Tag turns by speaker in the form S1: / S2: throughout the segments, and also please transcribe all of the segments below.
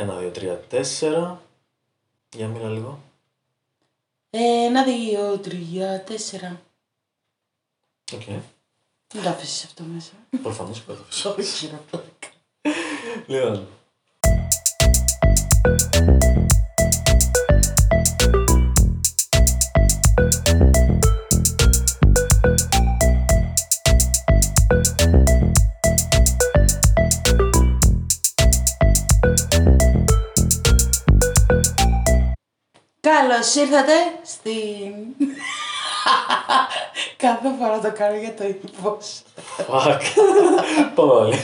S1: Ένα, δύο, τρία, τέσσερα. Για μίλα λίγο.
S2: Ένα, δύο, τρία, τέσσερα.
S1: Οκ.
S2: Δεν το άφησες αυτό μέσα.
S1: Προφανώς που έδωσες.
S2: Όχι, ρε πλάκα.
S1: Λοιπόν.
S2: Καλώς ήρθατε στην... Κάθε φορά το κάνω για το ύφος.
S1: Fuck. Πάμε πάλι.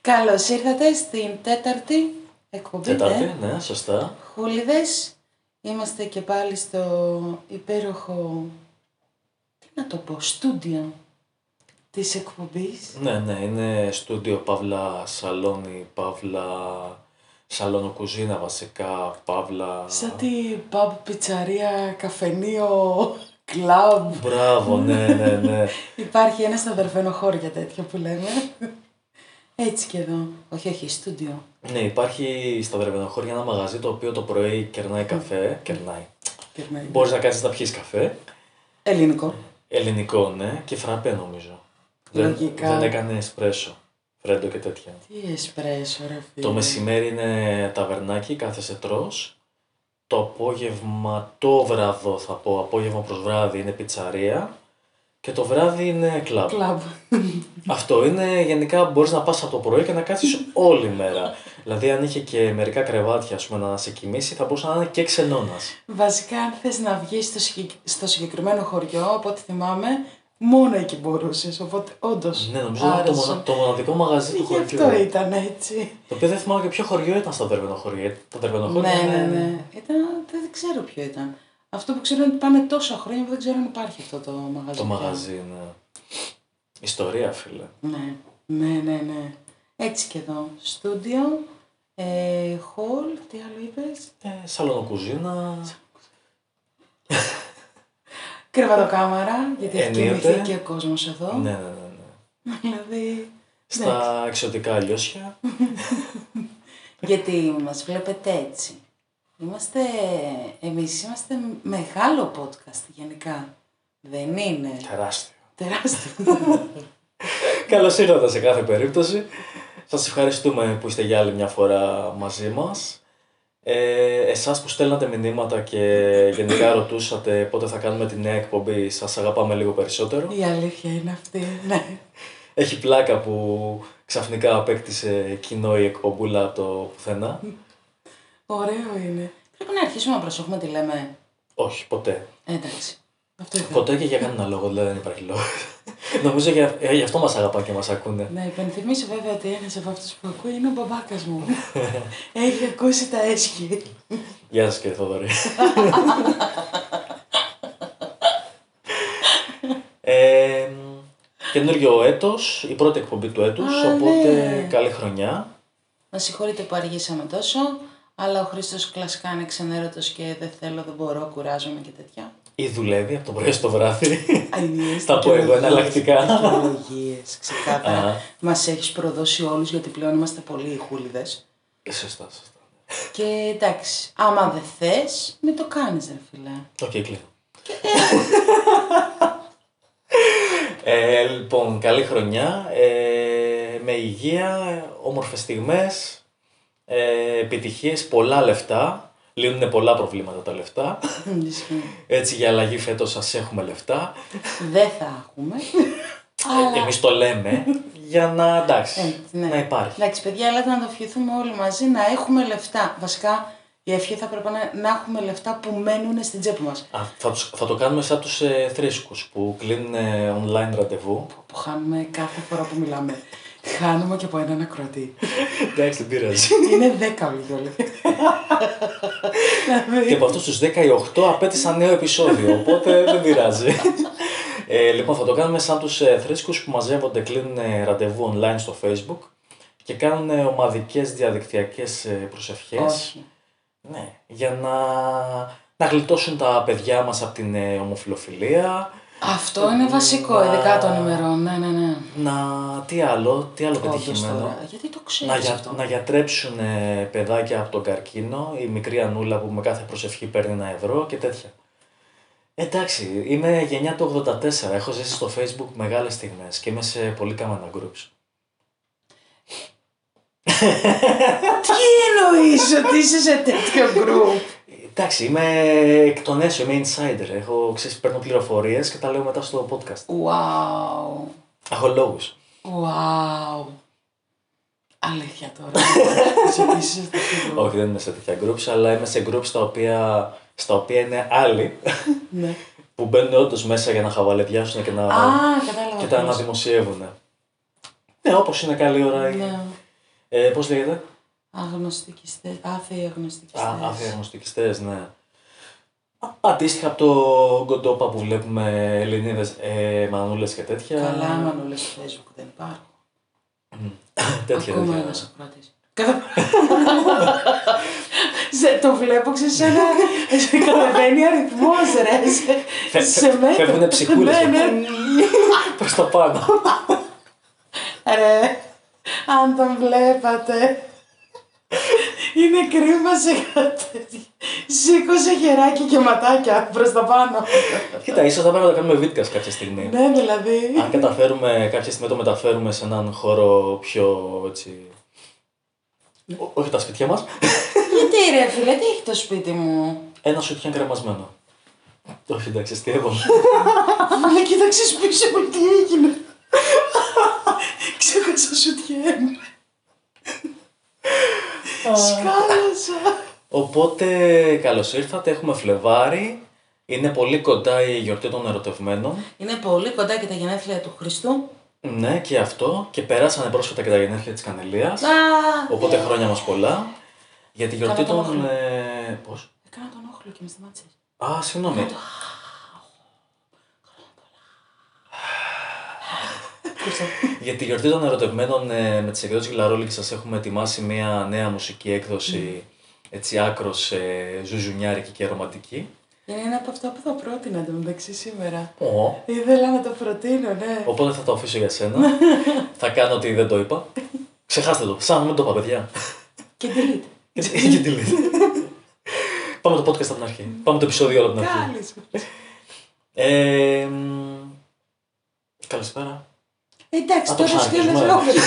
S2: Καλώς ήρθατε στην τέταρτη εκπομπή,
S1: Τετάρτη,
S2: ναι.
S1: ναι, σωστά.
S2: Χούλιδες. Είμαστε και πάλι στο υπέροχο, τι να το πω, στούντιο της εκπομπής.
S1: Ναι, ναι, είναι στούντιο Παύλα Σαλόνι, Παύλα Σαλόνο κουζίνα βασικά, Παύλα...
S2: Σαν τη pub, πιτσαρία, καφενείο, κλαμπ.
S1: Μπράβο, ναι, ναι, ναι.
S2: Υπάρχει ένα σταδερφένο χώρο για τέτοια που λέμε. Έτσι και εδώ. Όχι, όχι, στούντιο.
S1: ναι, υπάρχει στα Δρεβενοχώρια ένα μαγαζί το οποίο το πρωί κερνάει καφέ. Κερνάει.
S2: Κερνάει.
S1: Μπορείς να κάτσει να πιεις καφέ.
S2: Ελληνικό.
S1: Ελληνικό, ναι, και φραπέ νομίζω. Δεν,
S2: Λογικά.
S1: δεν έκανες εσπρέσο. Φρέντο και τέτοια.
S2: Τι εσπρέσο, ρε φίλε.
S1: Το μεσημέρι είναι ταβερνάκι, κάθεσαι τρως. Το απόγευμα, το βράδο θα πω, απόγευμα προς βράδυ είναι πιτσαρία. Και το βράδυ είναι κλαμπ.
S2: Κλαμπ.
S1: Αυτό είναι γενικά μπορείς να πας από το πρωί και να κάτσεις όλη μέρα. δηλαδή αν είχε και μερικά κρεβάτια ας πούμε, να σε κοιμήσει θα μπορούσε να είναι και ξενώνας.
S2: Βασικά, αν θες να βγεις στο, συγκεκ- στο συγκεκριμένο χωριό, από ό,τι θυμάμαι, μόνο εκεί μπορούσες. Οπότε, όντως,
S1: ναι, νομίζω είναι το,
S2: άρεσε.
S1: μονα- το μοναδικό μαγαζί του
S2: Γι'
S1: χωριού.
S2: αυτό ήταν έτσι.
S1: Το οποίο δεν θυμάμαι και ποιο χωριό ήταν στα Δερβενοχώρια. Τα Δερβενοχώρια
S2: Ναι, ναι,
S1: είναι-
S2: ναι. Ήταν, δεν ξέρω ποιο ήταν. Αυτό που ξέρω είναι ότι πάνε τόσα χρόνια που δεν ξέρω αν υπάρχει αυτό το μαγαζί.
S1: Το
S2: πια.
S1: μαγαζί, ναι. Ιστορία, φίλε.
S2: Ναι, ναι, ναι, ναι. Έτσι και εδώ. Στούντιο, ε, hall, τι άλλο είπες;
S1: Ε, σαλονοκουζίνα.
S2: Κρεβατοκάμαρα, γιατί έχει
S1: Ενίοτε.
S2: κοιμηθεί και ο κόσμος εδώ.
S1: Ναι, ναι, ναι. ναι.
S2: Δηλαδή,
S1: Στα εξωτικά λιώσια.
S2: γιατί μας βλέπετε έτσι. Είμαστε, εμείς είμαστε μεγάλο podcast γενικά. Δεν είναι;
S1: Τεράστιο.
S2: τεράστιο.
S1: Καλώς ήρθατε σε κάθε περίπτωση. Σας ευχαριστούμε που είστε για άλλη μια φορά μαζί μας. Ε, εσάς που στέλνατε μηνύματα και γενικά ρωτούσατε πότε θα κάνουμε τη νέα εκπομπή, σας αγαπάμε λίγο περισσότερο.
S2: Η αλήθεια είναι αυτή, ναι.
S1: Έχει πλάκα που ξαφνικά απέκτησε κοινό η εκπομπούλα από το πουθενά.
S2: Ωραίο είναι. Πρέπει να αρχίσουμε να προσέχουμε τι λέμε.
S1: Όχι, ποτέ.
S2: Ε, εντάξει. Αυτό ήθελα.
S1: Ποτέ και για κανένα λόγο, δηλαδή δεν υπάρχει λόγος. Νομίζω για, ε, γι' αυτό μας αγαπάνε και μας ακούνε.
S2: Να υπενθυμίσω βέβαια ότι ένας από αυτούς που ακούει είναι ο μπαμπάκας μου. Έχει ακούσει τα έσχη.
S1: Γεια σας κύριε Θοδωρή. ε, καινούριο έτος, η πρώτη εκπομπή του έτους,
S2: Α,
S1: οπότε
S2: ναι.
S1: καλή χρονιά.
S2: Μα συγχωρείτε που αργήσαμε τόσο, αλλά ο Χρήστος κλασικά είναι ξενέρωτος και δεν θέλω, δεν μπορώ, κουράζομαι και τέτοια.
S1: Ή δουλεύει από το πρωί στο βράδυ.
S2: Αιδίες,
S1: Θα πω εγώ εναλλακτικά.
S2: Δικαιολογίε, ξεκάθαρα.
S1: Α.
S2: Μας έχεις προδώσει όλους γιατί πλέον είμαστε πολύ Χούληδες.
S1: σωστά, σωστά.
S2: Και εντάξει, άμα δεν θες, μην το κάνεις, ρε φίλε.
S1: Οκ, κλείνω. ε, λοιπόν, καλή χρονιά. Ε, με υγεία, όμορφες στιγμές, ε, επιτυχίες, πολλά λεφτά. Λύνουν πολλά προβλήματα τα λεφτά.
S2: Ισχύει.
S1: Έτσι για αλλαγή φέτος ας έχουμε λεφτά.
S2: δεν θα έχουμε. αλλά.
S1: Εμείς το λέμε για να εντάξει,
S2: Ε, ναι.
S1: να υπάρχει.
S2: Εντάξει, παιδιά, έλατε να το ευχηθούμε όλοι μαζί να έχουμε λεφτά. Βασικά, η ευχή θα πρέπει να είναι να έχουμε λεφτά που μένουν στην τσέπη μας.
S1: Α, θα, τους- θα το κάνουμε σαν τους ε, θρήσκους που κλείνουν ε, online ραντεβού.
S2: Που χάνουμε κάθε φορά που μιλάμε. Χάνουμε και από έναν ακροατή.
S1: εντάξει, δεν πειράζει.
S2: Είναι 10 όλοι και όλοι.
S1: και από αυτούς τους 10 οι 8 απέτησαν νέο επεισόδιο, οπότε δεν πειράζει. Ε, λοιπόν, θα το κάνουμε σαν τους ε, θρήσκους που μαζεύονται, κλείνουν ε, ραντεβού online στο facebook και κάνουν ε, ομαδικές διαδικτυακές ε, προσευχές.
S2: Όχι.
S1: Ναι, για να, να γλιτώσουν τα παιδιά μας από την ε, ομοφιλοφιλία,
S2: Αυτό είναι βασικό, ειδικά των ημερών. Ναι, ναι, ναι.
S1: Να, τι άλλο, τι άλλο
S2: Όντως
S1: πετυχημένο.
S2: τώρα. Γιατί το ξέρεις
S1: Να, για,
S2: αυτό;
S1: να γιατρέψουν ε, παιδάκια από τον καρκίνο, η μικρή Ανούλα που με κάθε προσευχή παίρνει ένα ευρώ και τέτοια. Εντάξει, είμαι γενιά του 84, έχω ζήσει στο facebook μεγάλες στιγμές και είμαι σε πολύ κάμενα groups.
S2: Τι εννοείς ότι είσαι σε τέτοιο group;
S1: Εντάξει, είμαι εκ των έσω, είμαι insider, έχω, ξέρεις, παίρνω πληροφορίες και τα λέω μετά στο podcast.
S2: Wow.
S1: Έχω λόγους.
S2: Wow. Αλήθεια τώρα. Είσαι ότι είσαι σε τέτοιο group.
S1: Όχι, δεν είμαι σε τέτοια groups, αλλά είμαι σε groups τα οποία, στα οποία είναι άλλοι
S2: Ναι.
S1: που μπαίνουν όντως μέσα για να χαβαλεδιάσουν και να,
S2: Α, κατάλαβα.
S1: και τα
S2: πώς.
S1: αναδημοσιεύουν. Ναι, όπως είναι καλή ώρα.
S2: Ναι.
S1: Ε, πώς λέγεται;
S2: Αγνωστικιστές. Άθεοι αγνωστικιστές.
S1: Α, άθεοι αγνωστικιστές, ναι. Α, Αντίστοιχα από το Γκοντόπα που βλέπουμε Ελληνίδες ε, μανούλες και τέτοια.
S2: Καλά, μανούλες στο facebook δεν υπάρχουν.
S1: τέτοια,
S2: Ακόμα
S1: τέτοια.
S2: ένας ακροατής. Κατα- Σε- το βλέπω, ξέρεις, σε ένα... σε κατεβαίνει αριθμός, ρε. Σε,
S1: Φε-
S2: σε
S1: φε-
S2: μέτρα.
S1: φεύγουνε ψυχούλες.
S2: Ναι, ναι.
S1: Προς τα πάνω.
S2: Ρε, αν τον βλέπατε. Είναι κρίμα σε κάτι. Σήκωσε χεράκι και ματάκια προς τα πάνω.
S1: Κοίτα, ίσως θα πρέπει να το κάνουμε βίντεο κάποια στιγμή.
S2: ναι, δηλαδή.
S1: Αν καταφέρουμε κάποια στιγμή να το μεταφέρουμε σε έναν χώρο πιο έτσι. Ό- όχι τα σπίτια μας.
S2: Γιατί ρε φίλε, τι έχει το σπίτι μου;
S1: Ένα σουτιέν κρεμασμένο. Όχι, εντάξει, αστείευομαι.
S2: Αλλά κοίταξες πίσω μου τι έγινε. Ξέχασα σου τι έγινε. Σκάλασα.
S1: Οπότε, καλώς ήρθατε. Έχουμε Φλεβάρι. Είναι πολύ κοντά η γιορτή των ερωτευμένων.
S2: Είναι πολύ κοντά και τα γενέθλια του Χριστού.
S1: Ναι, και αυτό. Και περάσανε πρόσφατα και τα γενέθλια της Κανελίας.
S2: Α,
S1: Οπότε χρόνια μας πολλά. Για τη γιορτή
S2: Κάνα τον
S1: των...
S2: όχλο.
S1: Ε, πώς;
S2: Έκανα τον όχλο και με σταμάτησες.
S1: Α, συγγνώμη. Για τη γιορτή των ερωτευμένων ε, με τις εκδόσεις Γλαρόλη σας έχουμε ετοιμάσει μια νέα μουσική έκδοση έτσι άκρος ε, ζουζουνιάρικη και ρομαντική.
S2: Είναι ένα από αυτά που θα πρότεινα εντωμεταξύ σήμερα.
S1: Ω,
S2: Ήθελα να το προτείνω, ναι.
S1: Οπότε θα το αφήσω για σένα. θα κάνω ότι δεν το είπα. Ξεχάστε το. Σαν να μην το είπα, παιδιά.
S2: Και delete.
S1: Γιατί γιατί λέτε. Πάμε το podcast από την αρχή. Πάμε το επεισόδιο όλο από την αρχή.
S2: Κάλη σου.
S1: Ε, μ, καλησπέρα.
S2: Εντάξει,
S1: Α, το
S2: τώρα σκέφτεσαι
S1: ξαναρχίζουμε.
S2: όχι.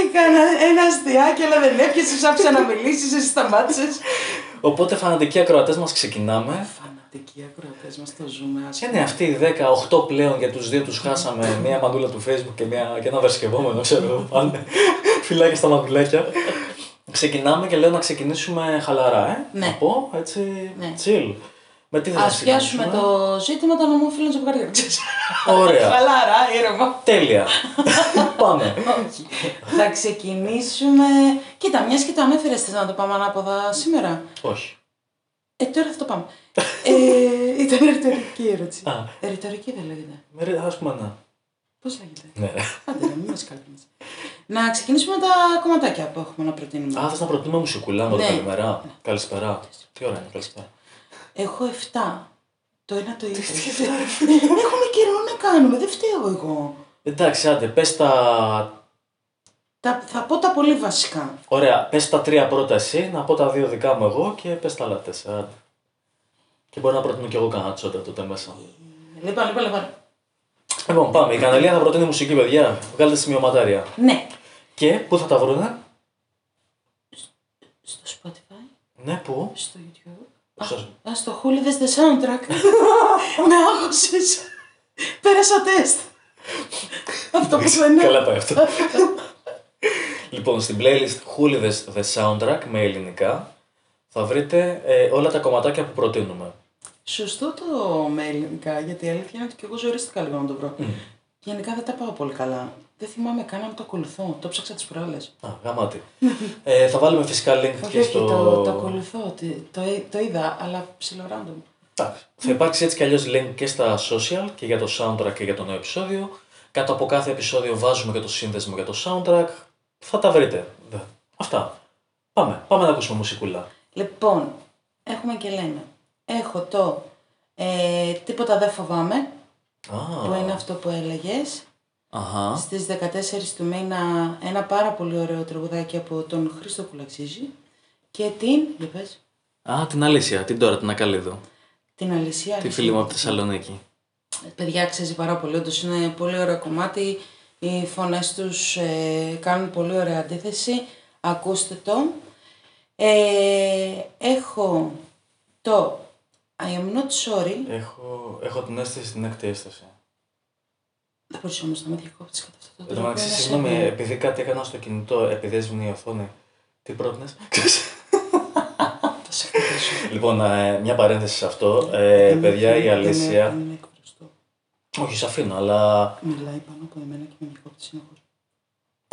S2: Έκανα ένα αστιάκι, αλλά δεν έπιασες, άφησα να μιλήσεις, εσύ σταμάτησες.
S1: Οπότε, φανατικοί ακροατές μας, ξεκινάμε.
S2: Φανατικοί ακροατές μας το ζούμε
S1: Και
S2: άσχημα.
S1: ναι, αυτοί οι 10-8 πλέον για τους δύο τους χάσαμε μία μαντούλα του Facebook και, μία, και ένα βερσκευόμενο, ξέρω εγώ. Πάνε φυλάκια στα μαντουλάκια. Ξεκινάμε και λέω να ξεκινήσουμε χαλαρά, ε.
S2: Ναι.
S1: Να πω, έτσι,
S2: Ναι.
S1: chill. Με τι θα
S2: Α πιάσουμε
S1: ξεκινήσουμε;
S2: το ζήτημα των ομόφυλων ζευγαριών. ξέρεις.
S1: Ωραία.
S2: Χαλαρά, ήρεμα.
S1: Τέλεια. Πάμε.
S2: Όχι. Θα ξεκινήσουμε. Κοίτα, μιας και το ανέφερες, θες να το πάμε ανάποδα σήμερα;
S1: Όχι.
S2: Ε, τώρα θα το πάμε. ε, ήταν ρητορική ερώτηση.
S1: Α.
S2: Ε, ρητορική δεν λέγεται.
S1: Με ρε, ας πούμε να.
S2: Πώς λέγεται;
S1: Ναι.
S2: Άντε, ρε, μην μας κάλπινε. Να ξεκινήσουμε με τα κομματάκια που έχουμε να προτείνουμε.
S1: Α, θες να προτείνουμε μουσικούλα με το
S2: Ναι.
S1: καλημέρα. Καλησπέρα. Τι ωραία είναι, καλησπέρα.
S2: Έχω 7. Το ένα το ίδιο. Έχουμε καιρό να κάνουμε, δεν φταίω εγώ.
S1: Εντάξει, άντε, πες τα...
S2: Τα, θα πω τα πολύ βασικά.
S1: Ωραία, πες τα τρία πρώτα εσύ, να πω τα δύο δικά μου εγώ και πες τα άλλα τέσσερα. άντε. Και μπορεί να προτείνω κι εγώ κανένα τσόντα τότε μέσα.
S2: Λοιπόν, λοιπόν, λοιπόν.
S1: Λοιπόν, πάμε. Η Κανελία θα προτείνει μουσική, παιδιά. Βγάλτε σημειωματάρια.
S2: Ναι.
S1: Και πού θα τα βρούνε;
S2: Στο Spotify,
S1: Ναι, πού;
S2: στο YouTube.
S1: Στο-
S2: Α, στο Hoolidays The Soundtrack. Με άγχωσες. Πέρασα τεστ. Αυτό που δεν
S1: Καλά πάει αυτό. λοιπόν, στην playlist Hoolidays The Soundtrack με ελληνικά θα βρείτε ε, όλα τα κομματάκια που προτείνουμε.
S2: Σωστό το με ελληνικά, γιατί η αλήθεια είναι ότι και εγώ ζορίστηκα λίγο να το βρω. Γενικά δεν τα πάω πολύ καλά. Δεν θυμάμαι καν αν το ακολουθώ. Το ψάξα τις προάλλες.
S1: Α, γαμάτι. ε, θα βάλουμε φυσικά link
S2: Όχι,
S1: και
S2: όχι,
S1: στο...
S2: το, το ακολουθώ. Το, το, το είδα, αλλά ψηλό random.
S1: Εντάξει. Θα υπάρξει έτσι κι αλλιώς link και στα social και για το soundtrack και για το νέο επεισόδιο. Κάτω από κάθε επεισόδιο βάζουμε και το σύνδεσμο για το soundtrack. Θα τα βρείτε. Δε. Αυτά. Πάμε. Πάμε να ακούσουμε μουσικούλα.
S2: Λοιπόν, έχουμε και λέμε. έχω το ε, Τίποτα δεν φοβάμαι,
S1: Α,
S2: που είναι αυτό που έλεγες.
S1: Αχα.
S2: Στις 14 του μήνα ένα πάρα πολύ ωραίο τραγουδάκι από τον Χρήστο Κουλαξίζη. Και την, για πες,
S1: Α, την Αλήσια, την τώρα, την Ακαλίδου.
S2: την Αλυσία.
S1: Τη φίλη μου από τη Θεσσαλονίκη.
S2: Παιδιά αξίζει πάρα πολύ, όντως είναι πολύ ωραίο κομμάτι. Οι φωνές τους ε, κάνουν πολύ ωραία αντίθεση. Ακούστε το. Ε, έχω το I am not sorry.
S1: Έχω, έχω την αίσθηση στην έκτη έσταση.
S2: Δεν μπορείς όμως να με διακόψεις κατά αυτό το
S1: Εν τω
S2: τρόπο.
S1: μεταξύ,
S2: ένα
S1: συγγνώμη,
S2: σεβέ.
S1: επειδή κάτι έκανα στο κινητό, επειδή έσβηνε η οθόνη. Τι πρότεινες;
S2: Θα σε χτυπήσω.
S1: λοιπόν, ε, μια παρένθεση σε αυτό. Ε,
S2: Δεν με-
S1: παιδιά, η
S2: δεν με-
S1: Αλήσια.
S2: δεν με εκφραστώ.
S1: Όχι, σε αφήνω, αλλά.
S2: Μιλάει πάνω από εμένα και με διακόπτει συνεχώς.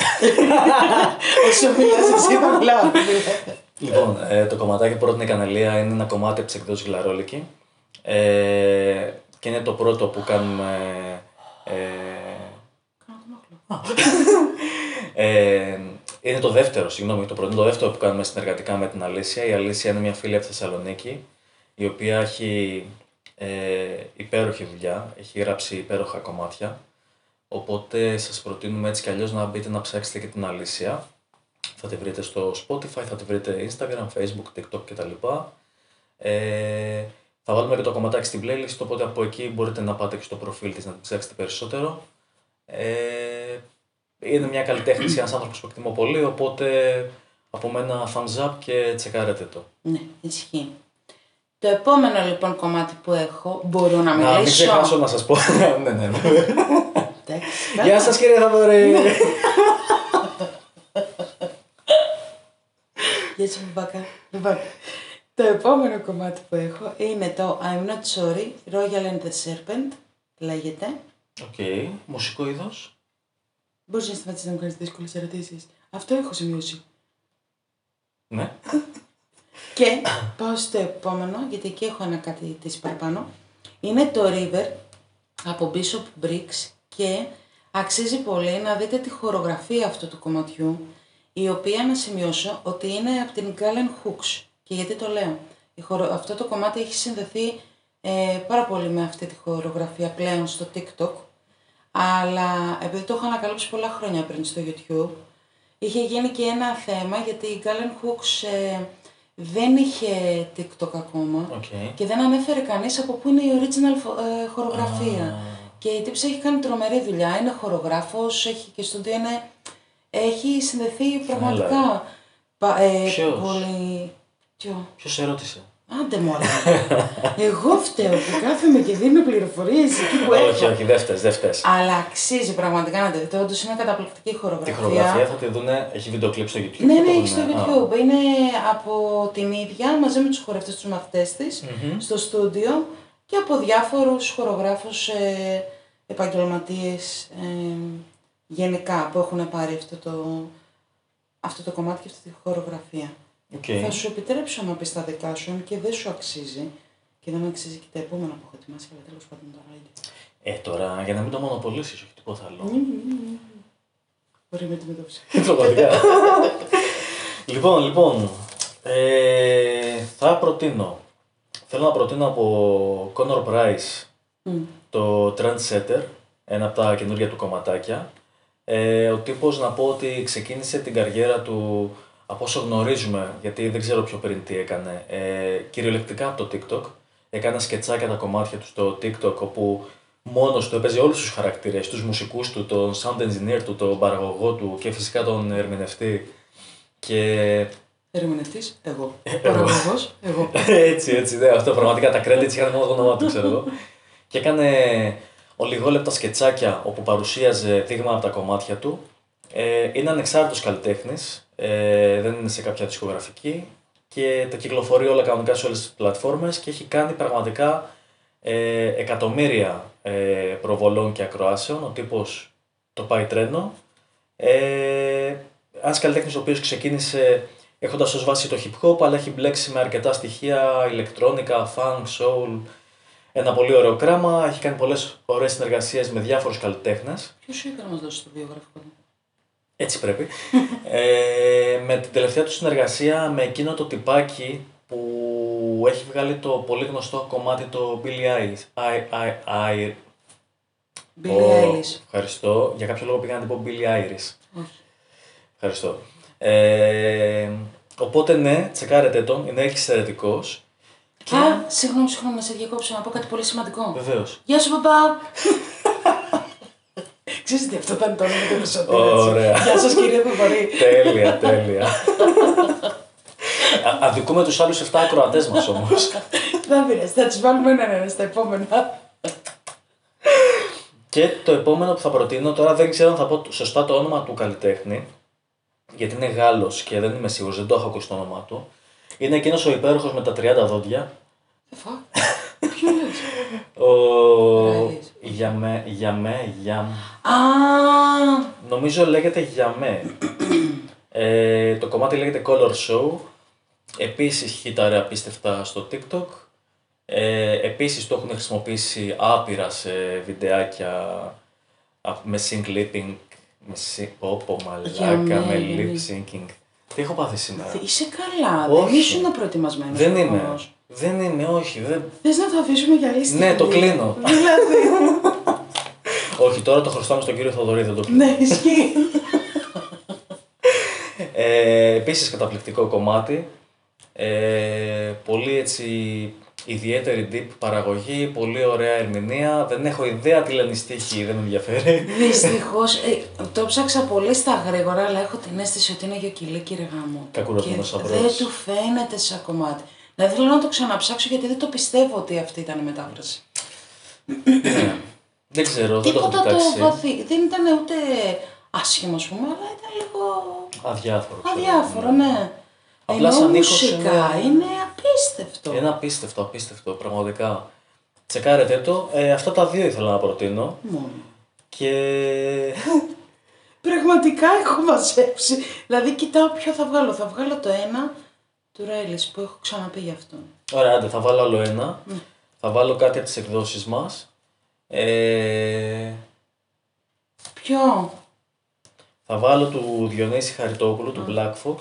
S2: Όσο μιλάς εσύ θα μιλάω.
S1: Λοιπόν, ε, το κομματάκι που πρότεινε η Κανελία είναι ένα κομμάτι από τις εκδόσεις Γλαρόλικη. Ε, και είναι το πρώτο που κάνουμε. Ε,
S2: Κάνω τον όχλο.
S1: Ε, είναι το δεύτερο, συγγνώμη, το πρώτο είναι το δεύτερο που κάνουμε συνεργατικά με την Αλήσια. Η Αλήσια είναι μια φίλη από τη Θεσσαλονίκη, η οποία έχει ε, υπέροχη δουλειά, έχει γράψει υπέροχα κομμάτια. Οπότε σας προτείνουμε έτσι κι αλλιώς να μπείτε να ψάξετε και την Αλήσια. Θα τη βρείτε στο Spotify, θα τη βρείτε Instagram, Facebook, TikTok κτλ. Ε, θα βάλουμε και το κομματάκι στην playlist, οπότε από εκεί μπορείτε να πάτε και στο προφίλ της να την ψάξετε περισσότερο. Ε, είναι μια καλλιτέχνη, ένας άνθρωπος που εκτιμώ πολύ, οπότε από μένα thumbs up και τσεκάρετε το.
S2: Ναι, ισχύει. Το επόμενο λοιπόν κομμάτι που έχω, μπορώ να
S1: Να μην
S2: μιλήσω;
S1: ξεχάσω να σας πω. ναι, ναι.
S2: Εντάξει,
S1: Γεια σας κύριε Θοδωρή.
S2: Γεια σου, Μπαμπάκα. Λοιπόν, το επόμενο κομμάτι που έχω είναι το I'm not sorry, Royal and the Serpent, λέγεται.
S1: Οκ, μουσικό είδος.
S2: Μπορείς να σταματήσεις να μου κάνεις δύσκολες ερωτήσεις. Αυτό έχω σημειώσει.
S1: Ναι.
S2: Και πάω στο επόμενο, γιατί εκεί έχω ένα κατιτίς παραπάνω. Είναι το River από Bishop Briggs και αξίζει πολύ να δείτε τη χορογραφία αυτού του κομματιού, η οποία να σημειώσω ότι είναι από την Galen Hooks. Και γιατί το λέω; Η χορο... Αυτό το κομμάτι έχει συνδεθεί ε, πάρα πολύ με αυτή τη χορογραφία πλέον στο TikTok. Αλλά επειδή το έχω ανακαλύψει πολλά χρόνια πριν στο YouTube, είχε γίνει και ένα θέμα γιατί η Galen Hooks ε, δεν είχε TikTok ακόμα
S1: Οκ.
S2: και δεν ανέφερε κανείς από πού είναι η original φο- ε, χορογραφία. Και η τύπισσα έχει κάνει τρομερή δουλειά, είναι χορογράφος, έχει και στο είναι... Έχει συνδεθεί πραγματικά πα- ε,
S1: Ποιος;
S2: πολύ... Ποιο;
S1: Ποιος σε ρώτησε;
S2: Άντε μωρέ. Εγώ φταίω που κάθομαι και δίνω πληροφορίες εκεί που
S1: όχι,
S2: έχω.
S1: όχι, δεν φταίς, δεν φταίς.
S2: Αλλά αξίζει πραγματικά να το δείτε. Όντως είναι καταπληκτική
S1: Τη
S2: χορογραφία.
S1: χορογραφία θα τη δούνε, έχει βίντεο κλιπ στο YouTube.
S2: Ναι,
S1: θα
S2: ναι,
S1: το
S2: έχει στο
S1: δούνε. Α.
S2: YouTube. Είναι από την ίδια μαζί με τους χορευτές τους μαθητές της
S1: Μμμ.
S2: στο στούντιο και από διάφορους χορογράφους ε, επαγγελματίες ε, γενικά που έχουν πάρει αυτό το, αυτό το κομμάτι και αυτή τη χορογραφία.
S1: Οκ.
S2: Θα σου επιτρέψω να πεις τα δικά σου, αν και δεν σου αξίζει και δεν αξίζει και τα επόμενα που έχω ετοιμάσει, αλλά τέλος πάντων τώρα είναι.
S1: Ε, τώρα, για να μην το μονοπολίσεις, όχι τίποτα άλλο.
S2: Μπορεί με αντιμετώπιση.
S1: Πραγματικά. λοιπόν, λοιπόν. Ε, θα προτείνω. Θέλω να προτείνω από Conor Price
S2: Μμ.
S1: το Trendsetter, ένα από τα καινούργια του κομματάκια. Ε, ο τύπος να πω ότι ξεκίνησε την καριέρα του από όσο γνωρίζουμε, γιατί δεν ξέρω πιο πριν τι έκανε, ε, κυριολεκτικά από το TikTok. Έκανε σκετσάκια τα κομμάτια του στο TikTok, όπου μόνος του έπαιζε όλους τους χαρακτήρες, τους μουσικούς του, τον sound engineer του, τον παραγωγό του και φυσικά τον ερμηνευτή. Και
S2: Ερμηνευτής, εγώ. Παραγωγός, εγώ.
S1: έτσι, έτσι, ναι, αυτό πραγματικά τα credits είχαν μόνο το όνομά του, ξέρω εγώ. Και έκανε ολιγόλεπτα σκετσάκια όπου παρουσίαζε δείγμα από τα κομμάτια του. Ε, είναι ανεξάρτητος καλλιτέχνης, ε, δεν είναι σε κάποια δισκογραφική και τα κυκλοφορεί όλα κανονικά σε όλες τις πλατφόρμες και έχει κάνει πραγματικά ε, εκατομμύρια ε, προβολών και ακροάσεων. Ο τύπος το πάει τρένο. Ε, ένας καλλιτέχνης ο οποίος ξεκίνησε έχοντας ως βάση το hip hop, αλλά έχει μπλέξει με αρκετά στοιχεία, ηλεκτρόνικα, funk, soul, ένα πολύ ωραίο κράμα. Έχει κάνει πολλές ωραίες συνεργασίες με διάφορους καλλιτέχνες.
S2: Ποιος σου είπε να μας δώσει το βιογραφικό του;
S1: Έτσι πρέπει. ε, με την τελευταία του συνεργασία με εκείνο το τυπάκι που που έχει βγάλει το πολύ γνωστό κομμάτι το Billie Eilish. I, I, I,
S2: Billie
S1: ο-
S2: Eilish.
S1: Ευχαριστώ. Για κάποιο λόγο πήγα να την πω Billie Eilish.
S2: Όχι.
S1: Ευχαριστώ. Ε, οπότε ναι, τσεκάρετε τον, είναι εξαιρετικός.
S2: Α, συγγνώμη, συγγνώμη, να σε διακόψω να πω κάτι πολύ σημαντικό.
S1: Βεβαίως.
S2: Γεια σου, παπά! Ξέρεις τι αυτό ήταν το όνομα του Χρυσοτήρα.
S1: Ωραία.
S2: Γεια σας κύριε Παπαρή.
S1: τέλεια, τέλεια. Α, αδικούμε τους άλλους 7 ακροατές μας όμως.
S2: Δεν πειράζει, θα τις βάλουμε έναν ένα στα επόμενα.
S1: Και το επόμενο που θα προτείνω, τώρα δεν ξέρω αν θα πω σωστά το όνομα του καλλιτέχνη, γιατί είναι Γάλλος και δεν είμαι σίγουρος, δεν το έχω ακούσει το όνομά του. Είναι εκείνος ο υπέροχος με τα 30 δόντια.
S2: Ποιο λες;
S1: Για
S2: με,
S1: για με, για
S2: Α!
S1: Νομίζω λέγεται για με. Ε, το κομμάτι λέγεται Color Show. Επίσης χίταρε απίστευτα στο TikTok. Ε, επίσης το έχουν χρησιμοποιήσει άπειρα σε βιντεάκια με sync lipping, με, σι... Μαλάκα, με lip syncing τι έχω πάθει σήμερα;
S2: είσαι καλά,
S1: Όχι.
S2: δεν ήσουν προετοιμασμένος.
S1: Δεν είμαι.
S2: προφανώς.
S1: Δεν είμαι, όχι. Δεν...
S2: Θες να το αφήσουμε για άλλη στιγμή.
S1: Ναι, το κλείνω.
S2: Δηλαδή,
S1: όχι, τώρα το χρωστάμε στον κύριο Θοδωρή, δεν το κλείνω.
S2: ναι, ισχύει.
S1: Ε, επίσης καταπληκτικό κομμάτι. Ε, πολύ έτσι ιδιαίτερη deep παραγωγή, πολύ ωραία ερμηνεία. Δεν έχω ιδέα τι λένε οι στίχοι, δεν με ενδιαφέρει.
S2: Δυστυχώς, το ψάξα πολύ στα γρήγορα, αλλά έχω την αίσθηση ότι είναι γιοκυλίκι ρε γάμο.
S1: Κακουρασμένος
S2: Και
S1: αυρός.
S2: Δεν του φαίνεται σαν κομμάτι. Δηλαδή θέλω να το ξαναψάξω γιατί δεν το πιστεύω ότι αυτή ήταν η μετάφραση.
S1: ναι. Δεν ξέρω, δεν το έχω
S2: Τίποτα το
S1: κοιτάξει.
S2: βαθύ. Δεν ήταν ούτε άσχημο, ας πούμε, αλλά ήταν λίγο
S1: Αδιάφορο. ξέρω.
S2: αδιάφορο, ναι.
S1: Απλά
S2: Ενώ
S1: σαν ήχος
S2: μουσικά
S1: είναι-
S2: είναι απίστευτο.
S1: Είναι απίστευτο, απίστευτο, πραγματικά. Τσεκάρετε το. Ε, αυτά τα δύο ήθελα να προτείνω.
S2: Μόνο.
S1: Και
S2: Πραγματικά έχω μαζέψει. Δηλαδή, κοιτάω ποιο θα βγάλω. Θα βγάλω το ένα του Ρέλης που έχω ξαναπεί γι' αυτόν.
S1: Ωραία, άντε, θα βάλω άλλο ένα.
S2: Ναι.
S1: Θα βάλω κάτι από τις εκδόσεις μας. Ε,
S2: Ποιο;
S1: θα βάλω του Διονύση Χαριτόπουλου, του Black Fox,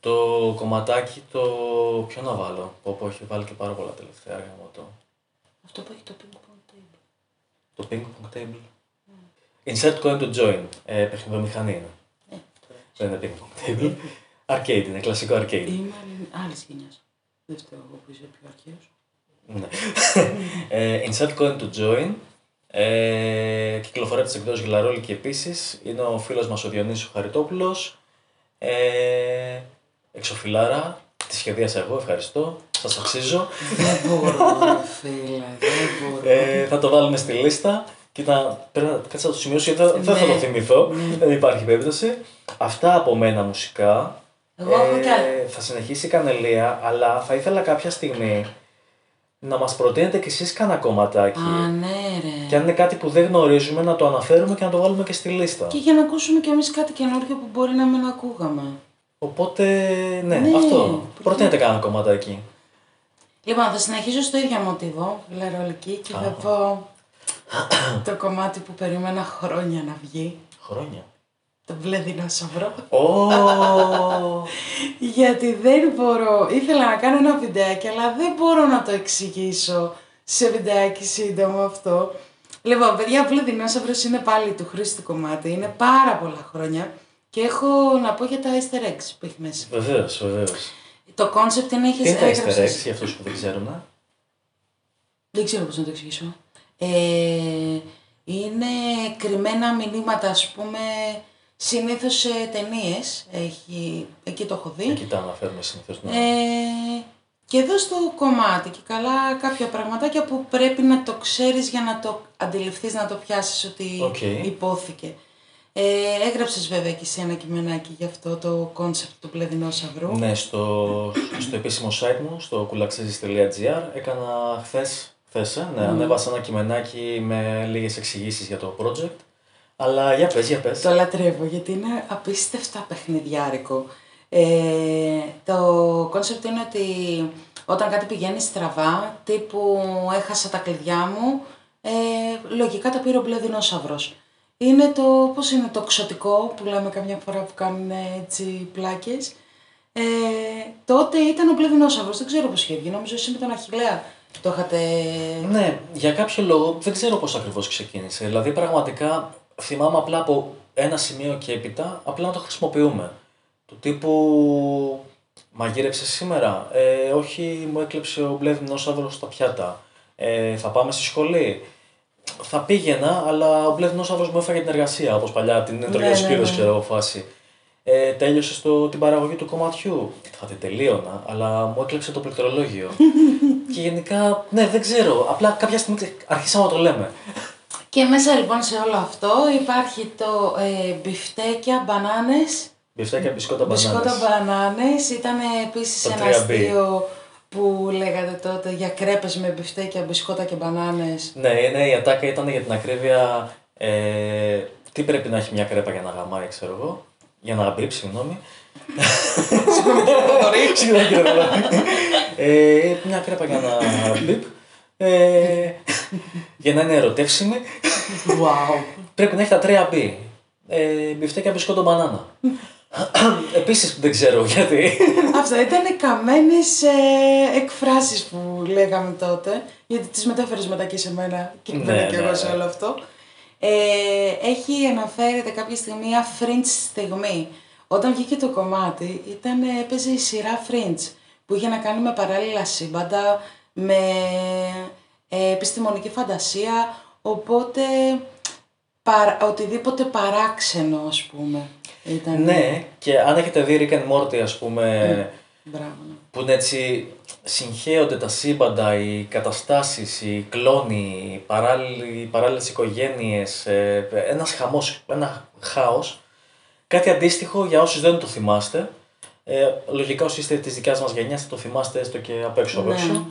S1: το κομματάκι το... Ποιο να βάλω, πω πω έχει βάλει και πάρα πολλά τελευταία γάμο το.
S2: Αυτό που έχει το ping pong table.
S1: Το ping pong table. Insert coin to join. Ε, παιχνιδομηχανή είναι.
S2: Ε, τώρα.
S1: Δεν είναι ping pong table. Arcade είναι, κλασικό arcade.
S2: Είμαι άλλης γενιάς. Δεν φταίω εγώ που είσαι πιο αρχαίος.
S1: Ναι. ε, insert coin to join. Ε, κυκλοφορεί από τις εκδόσεις Γλαρόλη και επίσης είναι ο φίλος μας ο Διονύσης ο Χαριτόπουλος. Ε, εξοφυλάρα, τη σχεδίασα εγώ, ευχαριστώ. Σας αξίζω.
S2: Δεν μπορώ, ρε φίλε, δεν μπορώ.
S1: ε, θα το βάλουμε στη λίστα. Κοίτα, πρέπει να κάτσε να το σημειώσω γιατί δεν- δεν θα
S2: Ναι.
S1: το θυμηθώ. Δεν υπάρχει περίπτωση. Αυτά από μένα μουσικά.
S2: Εγώ έχω κι άλλα.
S1: θα συνεχίσει η Κανελία, αλλά θα ήθελα κάποια στιγμή να μας προτείνετε κι εσείς κανένα κομματάκι.
S2: Α, ναι, ρε.
S1: Και αν είναι κάτι που δεν γνωρίζουμε, να το αναφέρουμε και να το βάλουμε και στη λίστα.
S2: Και για να ακούσουμε κι εμείς κάτι καινούργιο που μπορεί να μην ακούγαμε.
S1: Οπότε, ναι,
S2: Ναι,
S1: αυτό.
S2: πολύ.
S1: Προτείνετε κανένα κομματάκι.
S2: Λοιπόν, θα συνεχίσω στο ίδιο μοτίβο, γλαρολική, και θα πω το κομμάτι που περίμενα χρόνια να βγει.
S1: Χρόνια.
S2: Το μπλε δεινόσαυρο.
S1: Ω,
S2: Γιατί δεν μπορώ. Ήθελα να κάνω ένα βιντεάκι, αλλά δεν μπορώ να το εξηγήσω σε βιντεάκι σύντομο αυτό. Λοιπόν, παιδιά, ο μπλε δεινόσαυρος είναι πάλι του Χρήστη κομμάτι. Είναι πάρα πολλά χρόνια. Και έχω να πω για τα easter eggs που έχει μέσα.
S1: βεβαίως, βεβαίως.
S2: Το concept είναι έχεις
S1: Τι είναι τα easter eggs για αυτούς που δεν ξέρουν.
S2: Δεν ξέρω πώς να το εξηγήσω. Ε, είναι κρυμμένα μηνύματα, ας πούμε, συνήθως σε ταινίες. Έχει, εκεί το έχω δει.
S1: Εκεί τα αναφέρουμε συνήθως. ναι.
S2: Ε, και εδώ στο κομμάτι και καλά κάποια πραγματάκια που πρέπει να το ξέρεις για να το αντιληφθείς, να το πιάσεις ότι
S1: Οκ.
S2: υπόθηκε. Ε, έγραψες βέβαια και εσύ ένα κειμενάκι για αυτό το concept του πλεδινόσαυρου.
S1: Ναι, στο, στο επίσημο site μου, στο koulaxizis.gr, έκανα χθες, χθες, ε, ναι, ανέβασα ένα κειμενάκι με λίγες εξηγήσεις για το project. Αλλά για πες, για πες.
S2: Το λατρεύω γιατί είναι απίστευτα παιχνιδιάρικο. Ε, το concept είναι ότι όταν κάτι πηγαίνει στραβά, τύπου έχασα τα κλειδιά μου, ε, λογικά τα πήρε ο μπλε δεινόσαυρος. Είναι το, πώς είναι το ξωτικό που λέμε καμιά φορά που κάνουν έτσι πλάκες. Ε, τότε ήταν ο Πλευνόσαυρος, δεν ξέρω πώς είχε βγει, νομίζω εσύ με τον Αχιλέα το είχατε...
S1: Ναι, για κάποιο λόγο δεν ξέρω πώς ακριβώς ξεκίνησε. Δηλαδή πραγματικά θυμάμαι απλά από ένα σημείο και έπειτα απλά να το χρησιμοποιούμε. Του τύπου μαγείρεψε σήμερα, ε, όχι μου έκλεψε ο μπλε δεινόσαυρος στα πιάτα, ε, θα πάμε στη σχολή. Θα πήγαινα, αλλά ο μπλε δεινόσαυρος μου έφαγε την εργασία, όπως παλιά την
S2: Ναι,
S1: εντρογιά
S2: ναι,
S1: ναι,
S2: ναι.
S1: ξέρω εγώ φάση. Ε, τέλειωσε στο, την παραγωγή του κομματιού. Θα την τελείωνα, αλλά μου έκλεψε το πληκτρολόγιο. και γενικά, ναι, δεν ξέρω. Απλά κάποια στιγμή ξε- αρχίσαμε να το λέμε.
S2: Και μέσα λοιπόν σε όλο αυτό υπάρχει το ε, μπιφτέκια, μπανάνες,
S1: Μπιφτέκια, μπισκότα,
S2: μπισκότα
S1: μπανάνες.
S2: μπανάνες. Ήταν επίσης
S1: Το
S2: ένας
S1: 3B.
S2: αστείο που λέγατε τότε για κρέπες με μπιφτέκια, μπισκότα και μπανάνες;
S1: Ναι, ναι, η ατάκα ήταν για την ακρίβεια. Ε, τι πρέπει να έχει μια κρέπα για να γαμάει, ξέρω εγώ. Για να μπει, συγγνώμη. Συγγνώμη, κύριε Θοδωρή. ε, Μια κρέπα για να μπει. Ε, για να είναι ερωτεύσιμη,
S2: wow.
S1: πρέπει να έχει τα τρία B. Ε, μπιφτέκια, μπισκότο, μπανάνα. Επίσης δεν ξέρω γιατί.
S2: Αυτά ήταν καμένες ε, εκφράσεις που λέγαμε τότε, γιατί τις μετέφερες μετά και σε μένα και
S1: Ναι,
S2: ναι, και
S1: ναι,
S2: εγώ σε
S1: ναι.
S2: όλο αυτό. Ε, έχει αναφέρεται κάποια στιγμή μια fringe στιγμή. Όταν βγήκε το κομμάτι, ήταν, έπαιζε η σειρά Fringe, που είχε να κάνει με παράλληλα σύμπαντα, με ε, επιστημονική φαντασία, οπότε παρα, οτιδήποτε παράξενο, ας πούμε. Ήταν.
S1: ναι, και αν έχετε δει Rick and Morty, ας πούμε,
S2: Μπράβο. ναι.
S1: που είναι έτσι συγχέονται τα σύμπαντα, οι καταστάσεις, οι κλόνοι, οι, παράλληλοι, οι παράλληλες οικογένειες, ε, ένας χαμός, ένα χάος. Κάτι αντίστοιχο για όσους δεν το θυμάστε. Ε, λογικά όσοι είστε της δικιάς μας γενιάς θα το θυμάστε έστω και απ' έξω απ'
S2: Ναι.
S1: έξω.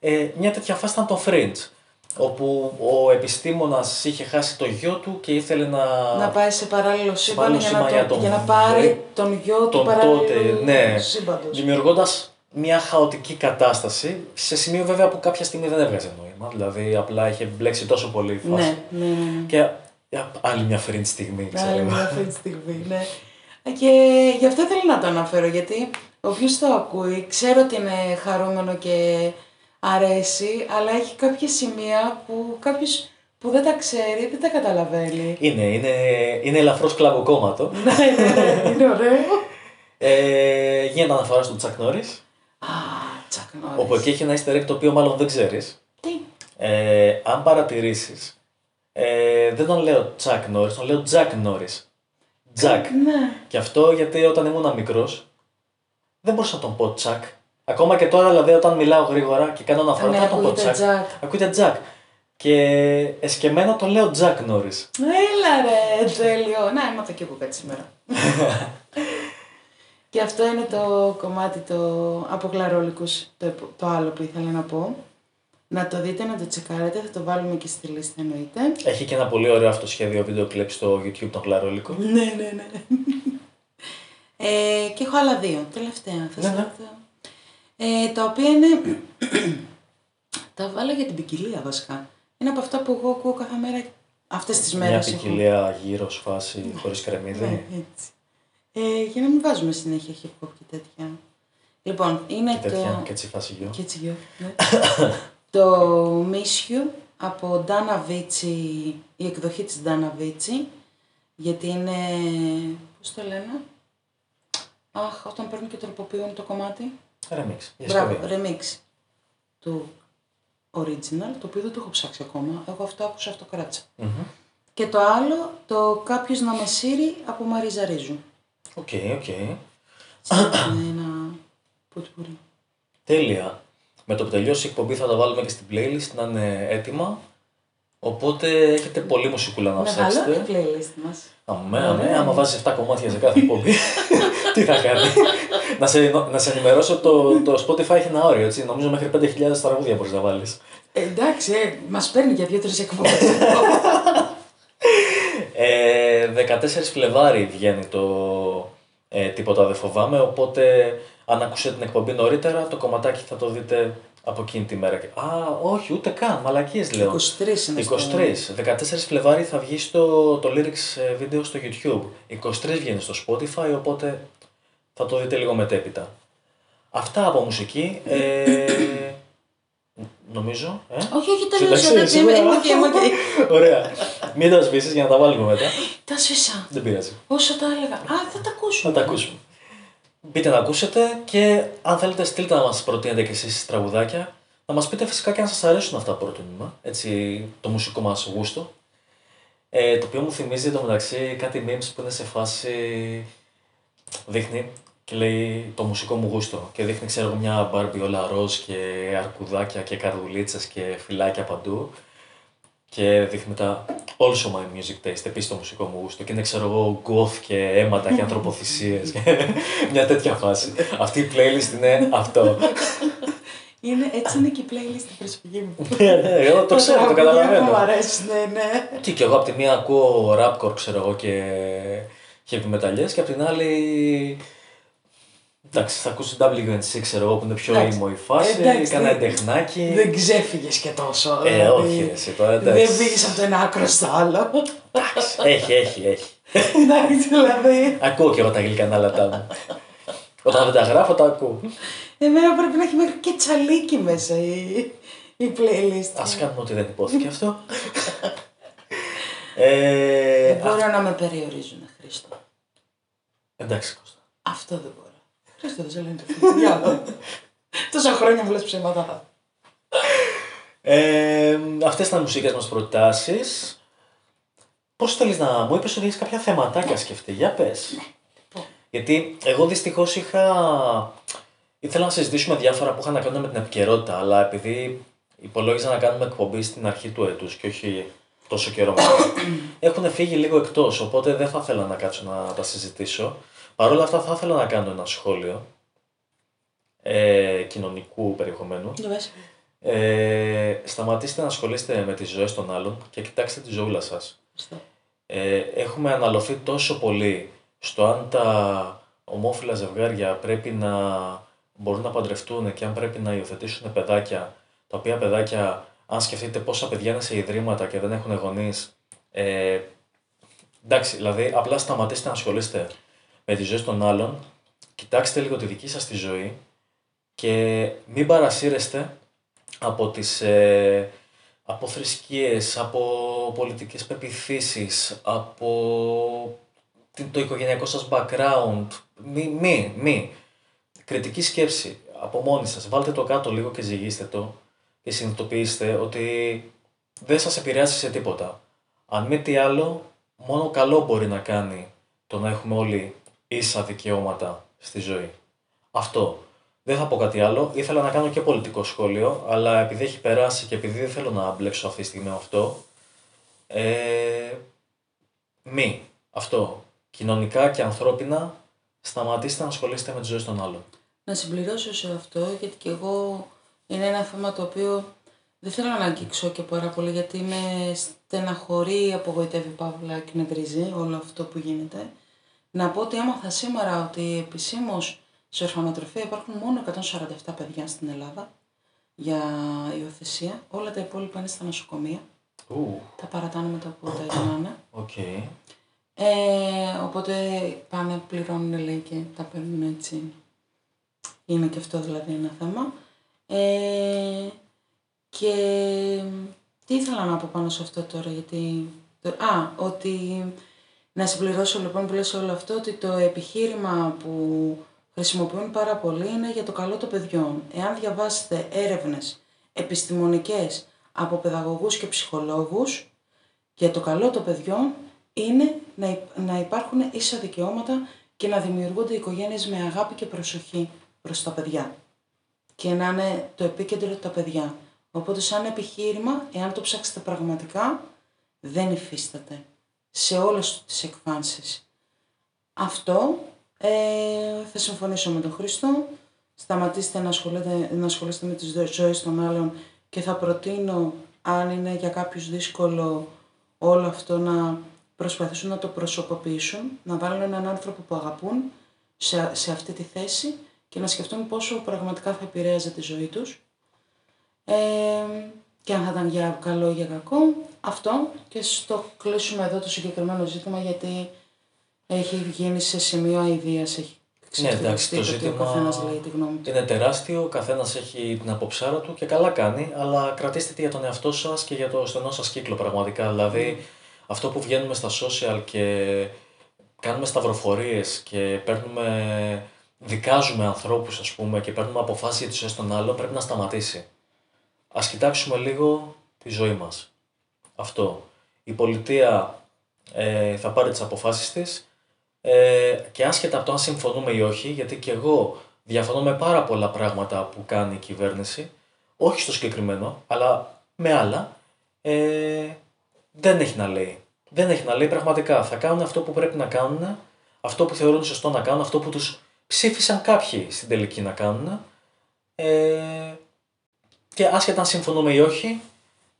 S1: Ε, μια τέτοια φάση ήταν το Fringe, όπου ο επιστήμονας είχε χάσει το γιο του και ήθελε να...
S2: Να πάει σε παράλληλο σύμπαν
S1: παράλληλο
S2: για, να
S1: σύμπαν για
S2: το-
S1: τον
S2: για να πάρει
S1: βρε-
S2: τον γιο του
S1: τον
S2: παραλληλού
S1: τότε, ναι.
S2: σύμπαντος.
S1: Δημιουργώντας μια χαοτική κατάσταση, σε σημείο βέβαια που κάποια στιγμή δεν έβγαζε νόημα. Δηλαδή απλά είχε μπλέξει τόσο πολύ η φάση.
S2: Ναι, ναι, ναι. ναι.
S1: Και ε, άλλη μια φρυντ στιγμή, ξέρω.
S2: Άλλη
S1: εγώ.
S2: μια αυτή τη στιγμή, ναι. Και γι' αυτό θέλω να το αναφέρω, γιατί όποιος το ακούει, ξέρω ότι είναι χαρούμενο και αρέσει, αλλά έχει κάποια σημεία που κάποιος που δεν τα ξέρει, δεν τα καταλαβαίνει.
S1: Είναι, είναι, είναι ελαφρώς κλαβοκόμματο.
S2: ναι, ναι, ναι, είναι ωραίο.
S1: ε, γίνεται αναφοράς στον Τσακ Νόρις,
S2: Α, Τσακ
S1: όπου
S2: Νόρις.
S1: εκεί έχει ένα easter egg το οποίο μάλλον δεν ξέρεις.
S2: Τι;
S1: Ε, αν παρατηρήσεις, ε, δεν τον λέω Τσακ Νόρις, τον λέω Τζακ Νόρις. Τζακ.
S2: Ναι.
S1: Και αυτό γιατί όταν ήμουν μικρός, δεν μπορούσα να τον πω τσακ. Ακόμα και τώρα, δηλαδή, όταν μιλάω γρήγορα και κάνω αναφορά,
S2: Ναι,
S1: δεν θα τον πω
S2: ακούγεται
S1: τσακ.
S2: Τζακ.
S1: Ακούγεται τζακ. Και εσκεμμένα το λέω Τζακ Νόρι.
S2: Έλα ρε, τέλειο. Να, έμαθα και εγώ κάτι σήμερα. και αυτό είναι το κομμάτι το, από Γλαρόλικους, το, επο- το άλλο που ήθελα να πω. Να το δείτε, να το τσεκάρετε, θα το βάλουμε και στη λίστα εννοείται.
S1: Έχει και ένα πολύ ωραίο αυτοσχέδιο βίντεο κλειπ στο YouTube των Χλαρόλικων.
S2: Ναι, ναι, ναι. ε, και έχω άλλα δύο, τελευταία. Θα
S1: Ναι,
S2: σας
S1: ναι.
S2: Τα- Ε, τα οποία είναι... τα βάλα για την ποικιλία βασικά. Είναι από αυτά που εγώ ακούω κάθε μέρα αυτές τις
S1: Μια
S2: μέρες. έχω.
S1: ποικιλία γύρω φάση χωρίς κρεμμύδι.
S2: Ναι, έτσι. Ε, για να μην βάζουμε συνέχεια hip hop και τέτοια. Λοιπόν, είναι
S1: Και τέτοια,
S2: το.
S1: και έτσι φάση γιο.
S2: Και έτσι γιο, ναι. το Miss You από Dana Vici, η εκδοχή της Dana Vici, γιατί είναι. Πώς το λένε; Αχ, όταν παίρνουν και τροποποιούν το κομμάτι.
S1: Remix.
S2: Μπράβο,
S1: Διασκευή.
S2: remix του original, το οποίο δεν το έχω ψάξει ακόμα. Εγώ αυτό άκουσα, αυτό κράτησα.
S1: Μμμ.
S2: Και το άλλο, το Κάποιος να με σύρει από Μαρίζα Ρίζου.
S1: OK, OK.
S2: είναι ένα ποτπουρί.
S1: Τέλεια. Με το που τελειώσει η εκπομπή θα τα βάλουμε και στην playlist να είναι έτοιμα. Οπότε έχετε πολύ μουσικούλα να
S2: Μεγάλο
S1: ψάξετε.
S2: η playlist μας.
S1: Αμέ, αμέ, άμα βάζεις 7 κομμάτια σε κάθε εκπομπή, τι θα κάνει. Να, σε, να σε ενημερώσω, το, το Spotify έχει ένα όριο, έτσι. Νομίζω μέχρι 5.000 τραγούδια μπορείς να βάλεις.
S2: Ε, εντάξει, ε, μας παίρνει για δύο-τρεις εκπομπές.
S1: Ε, 14 Φλεβάρι βγαίνει το ε, Τίποτα δεν φοβάμαι, οπότε αν ακούσετε την εκπομπή νωρίτερα, το κομματάκι θα το δείτε από εκείνη τη μέρα. Α, όχι, ούτε καν, μαλακίες λέω.
S2: 23 είναι
S1: 23. 14 Φλεβάρι θα βγει στο, το lyrics ε, βίντεο στο YouTube. 23 βγαίνει στο Spotify, οπότε Θα το δείτε λίγο μετέπειτα. Αυτά από μουσική. Ε, νομίζω. Ε;
S2: Όχι, όχι,
S1: Εντάξει,
S2: τελείωσε.
S1: εσύ,
S2: Είμαι
S1: ωραία.
S2: είμαι οκ, είμαι οκ.
S1: Ωραία. Μην τα σβήσεις για να τα βάλουμε μετά.
S2: Τα 'σβησα.
S1: Δεν πειράζει.
S2: Όσο τα έλεγα. Α, θα τα ακούσουμε.
S1: Να τα ακούσουμε. Μπείτε να ακούσετε και αν θέλετε στείλτε να μας προτείνετε και εσείς τραγουδάκια. Να μας πείτε φυσικά και αν σας αρέσουν αυτά που προτείνουμε. Έτσι, το μουσικό μας γούστο. Ε, το οποίο μου θυμίζει εντωμεταξύ κάτι memes που είναι σε φάση... Δείχνει και λέει το μουσικό μου γούστο. Και δείχνει, ξέρω εγώ, μια μπάρμπι όλα ροζ και αρκουδάκια και καρδουλίτσες και φυλάκια παντού. Και δείχνει μετά also my music taste, επίσης το μουσικό μου γούστο. Και είναι, ξέρω εγώ, goth και αίματα και ανθρωποθυσίες. μια τέτοια φάση. Αυτή η playlist είναι αυτό.
S2: Είναι, έτσι είναι και η playlist στην προσφυγή μου.
S1: Ναι, ναι, Εγώ το ξέρω, το
S2: τραγούδια που Μου
S1: καταλαβαίνω.
S2: αρέσουν, ναι, ναι.
S1: Τι και εγώ από τη μία ακούω rapcore, ξέρω εγώ, και heavy μεταλλιές και από την άλλη. Εντάξει, θα ακούσει WNC, ξέρω εγώ, που είναι πιο
S2: Εντάξει.
S1: emo η φάση.
S2: Εντάξει,
S1: Κάνα
S2: δεν-
S1: εντεχνάκι.
S2: Δεν ξέφυγες και τόσο.
S1: Ε,
S2: δηλαδή.
S1: όχι, ρε, εσύ τώρα εντάξει.
S2: Δεν πήγες από το ένα άκρο στο άλλο.
S1: Εντάξει, Έχει, έχει, έχει.
S2: Εντάξει, δηλαδή.
S1: Ακούω και εγώ τα γλυκανάλατά μου. Όταν δεν τα γράφω, τα ακούω.
S2: Εμένα πρέπει να έχει μέχρι και τσαλίκι μέσα η, η playlist.
S1: Α κάνουμε ότι δεν υπόθηκε αυτό. ε,
S2: Δεν μπορώ να με περιορίζουν, Χρήστο.
S1: εντάξει, Κώστα.
S2: Αυτό δεν μπορώ. Χρήστο, δεν σε λένε το φίλο; Διάλο. Τόσα χρόνια μου λες ψέματα.
S1: Ε, αυτές ήταν οι μουσικές μας προτάσεις. Πώς θέλεις να μου είπες ότι έχεις κάποια θεματάκια σκεφτεί, για πες.
S2: Λοιπόν,
S1: Γιατί εγώ δυστυχώς είχα... Ήθελα να συζητήσουμε διάφορα που είχαν να κάνουν με την επικαιρότητα, αλλά επειδή υπολόγιζα να κάνουμε εκπομπή στην αρχή του έτους και όχι τόσο καιρό μετά, έχουν φύγει λίγο εκτός, οπότε δεν θα ήθελα να κάτσω να τα συζητήσω. Παρ' όλα αυτά θα ήθελα να κάνω ένα σχόλιο ε, κοινωνικού περιεχομένου.
S2: για πες.
S1: Ε, σταματήστε να ασχολείστε με τις ζωές των άλλων και κοιτάξτε τη ζωούλα σας.
S2: Ευχαριστώ.
S1: Ε, έχουμε αναλωθεί τόσο πολύ στο αν τα ομόφυλα ζευγάρια πρέπει να μπορούν να παντρευτούν και αν πρέπει να υιοθετήσουν παιδάκια, τα οποία παιδάκια, αν σκεφτείτε πόσα παιδιά είναι σε ιδρύματα και δεν έχουν γονείς, ε, εντάξει, δηλαδή απλά σταματήστε να ασχολείστε με τις ζωές των άλλων, κοιτάξτε λίγο τη δική σας τη ζωή και μην παρασύρεστε από τις ε, από θρησκείες, από πολιτικές πεπιθήσεις, από την- το οικογενειακό σας background. Μη, μη, μη. Κριτική σκέψη από μόνοι σας. Βάλτε το κάτω λίγο και ζυγίστε το και συνειδητοποιήστε ότι δεν σας επηρεάσει σε τίποτα. Αν μη τι άλλο, μόνο καλό μπορεί να κάνει το να έχουμε όλοι ίσα δικαιώματα στη ζωή. Αυτό. Δεν θα πω κάτι άλλο. Ήθελα να κάνω και πολιτικό σχόλιο, αλλά επειδή έχει περάσει και επειδή δεν θέλω να μπλέξω αυτή τη στιγμή με αυτό, ε, μη. Αυτό. Κοινωνικά και ανθρώπινα, σταματήστε να ασχολείστε με τις ζωές των άλλων.
S2: Να συμπληρώσω σε αυτό, γιατί και εγώ είναι ένα θέμα το οποίο δεν θέλω να αγγίξω και πάρα πολύ, γιατί με στεναχωρεί, απογοητεύει παύλα και νευρίζει όλο αυτό που γίνεται. Να πω ότι έμαθα σήμερα ότι επισήμως σε ορφανοτροφεία υπάρχουν μόνο 147 παιδιά στην Ελλάδα για υιοθεσία. Όλα τα υπόλοιπα είναι στα νοσοκομεία.
S1: Ου,
S2: Τα παρατάνε μετά που τα γυρνάνε.
S1: οκ.
S2: Ε, οπότε πάνε, πληρώνουν λέει και τα παίρνουν έτσι. Είναι και αυτό δηλαδή ένα θέμα. Ε, και τι ήθελα να πω πάνω σε αυτό τώρα, γιατί... Α, ότι να συμπληρώσω λοιπόν που λες όλο αυτό, ότι το επιχείρημα που χρησιμοποιούν πάρα πολύ είναι για το καλό των παιδιών. Εάν διαβάσετε έρευνες επιστημονικές από παιδαγωγούς και ψυχολόγους, για το καλό των παιδιών είναι να, υ- να υπάρχουν ίσα δικαιώματα και να δημιουργούνται οικογένειες με αγάπη και προσοχή προς τα παιδιά. Και να είναι το επίκεντρο τα παιδιά. Οπότε σαν επιχείρημα, εάν το ψάξετε πραγματικά, δεν υφίσταται σε όλες τις εκφάνσεις. Αυτό ε, θα συμφωνήσω με τον Χρήστο. Σταματήστε να ασχολείστε, να ασχολείστε με τις δο- ζωές των άλλων και θα προτείνω, αν είναι για κάποιους δύσκολο όλο αυτό, να προσπαθήσουν να το προσωποποιήσουν, να βάλουν έναν άνθρωπο που αγαπούν σε, σε αυτή τη θέση και να σκεφτούν πόσο πραγματικά θα επηρέαζε τη ζωή τους. Ε, και αν θα ήταν για καλό ή για κακό. Αυτό και στο κλείσουμε εδώ το συγκεκριμένο ζήτημα γιατί έχει γίνει σε σημείο αηδίας, έχει ανάπτυξη.
S1: Ναι,
S2: του
S1: εντάξει, το
S2: τύπου, ότι
S1: ζήτημα
S2: Ο καθένας λέει τη γνώμη του.
S1: Είναι τεράστιο, ο καθένας έχει την αποψάρα του και καλά κάνει, αλλά κρατήστε τη για τον εαυτό σας και για το στενό σας κύκλο πραγματικά. Δηλαδή, αυτό που βγαίνουμε στα social και κάνουμε σταυροφορίες και παίρνουμε, δικάζουμε ανθρώπους, ας πούμε, και παίρνουμε αποφάσεις για τι ζωέ των άλλων, πρέπει να σταματήσει. Α κοιτάξουμε λίγο τη ζωή μας. Αυτό. Η πολιτεία ε, θα πάρει τις αποφάσεις της ε, και άσχετα από το αν συμφωνούμε ή όχι, γιατί και εγώ διαφωνώ με πάρα πολλά πράγματα που κάνει η κυβέρνηση, όχι στο συγκεκριμένο, αλλά με άλλα, ε, δεν έχει να λέει. Δεν έχει να λέει πραγματικά. Θα κάνουν αυτό που πρέπει να κάνουν, αυτό που θεωρούν σωστό να κάνουν, αυτό που τους ψήφισαν κάποιοι στην τελική να κάνουν. Ε, και άσχετα αν συμφωνούμε ή όχι,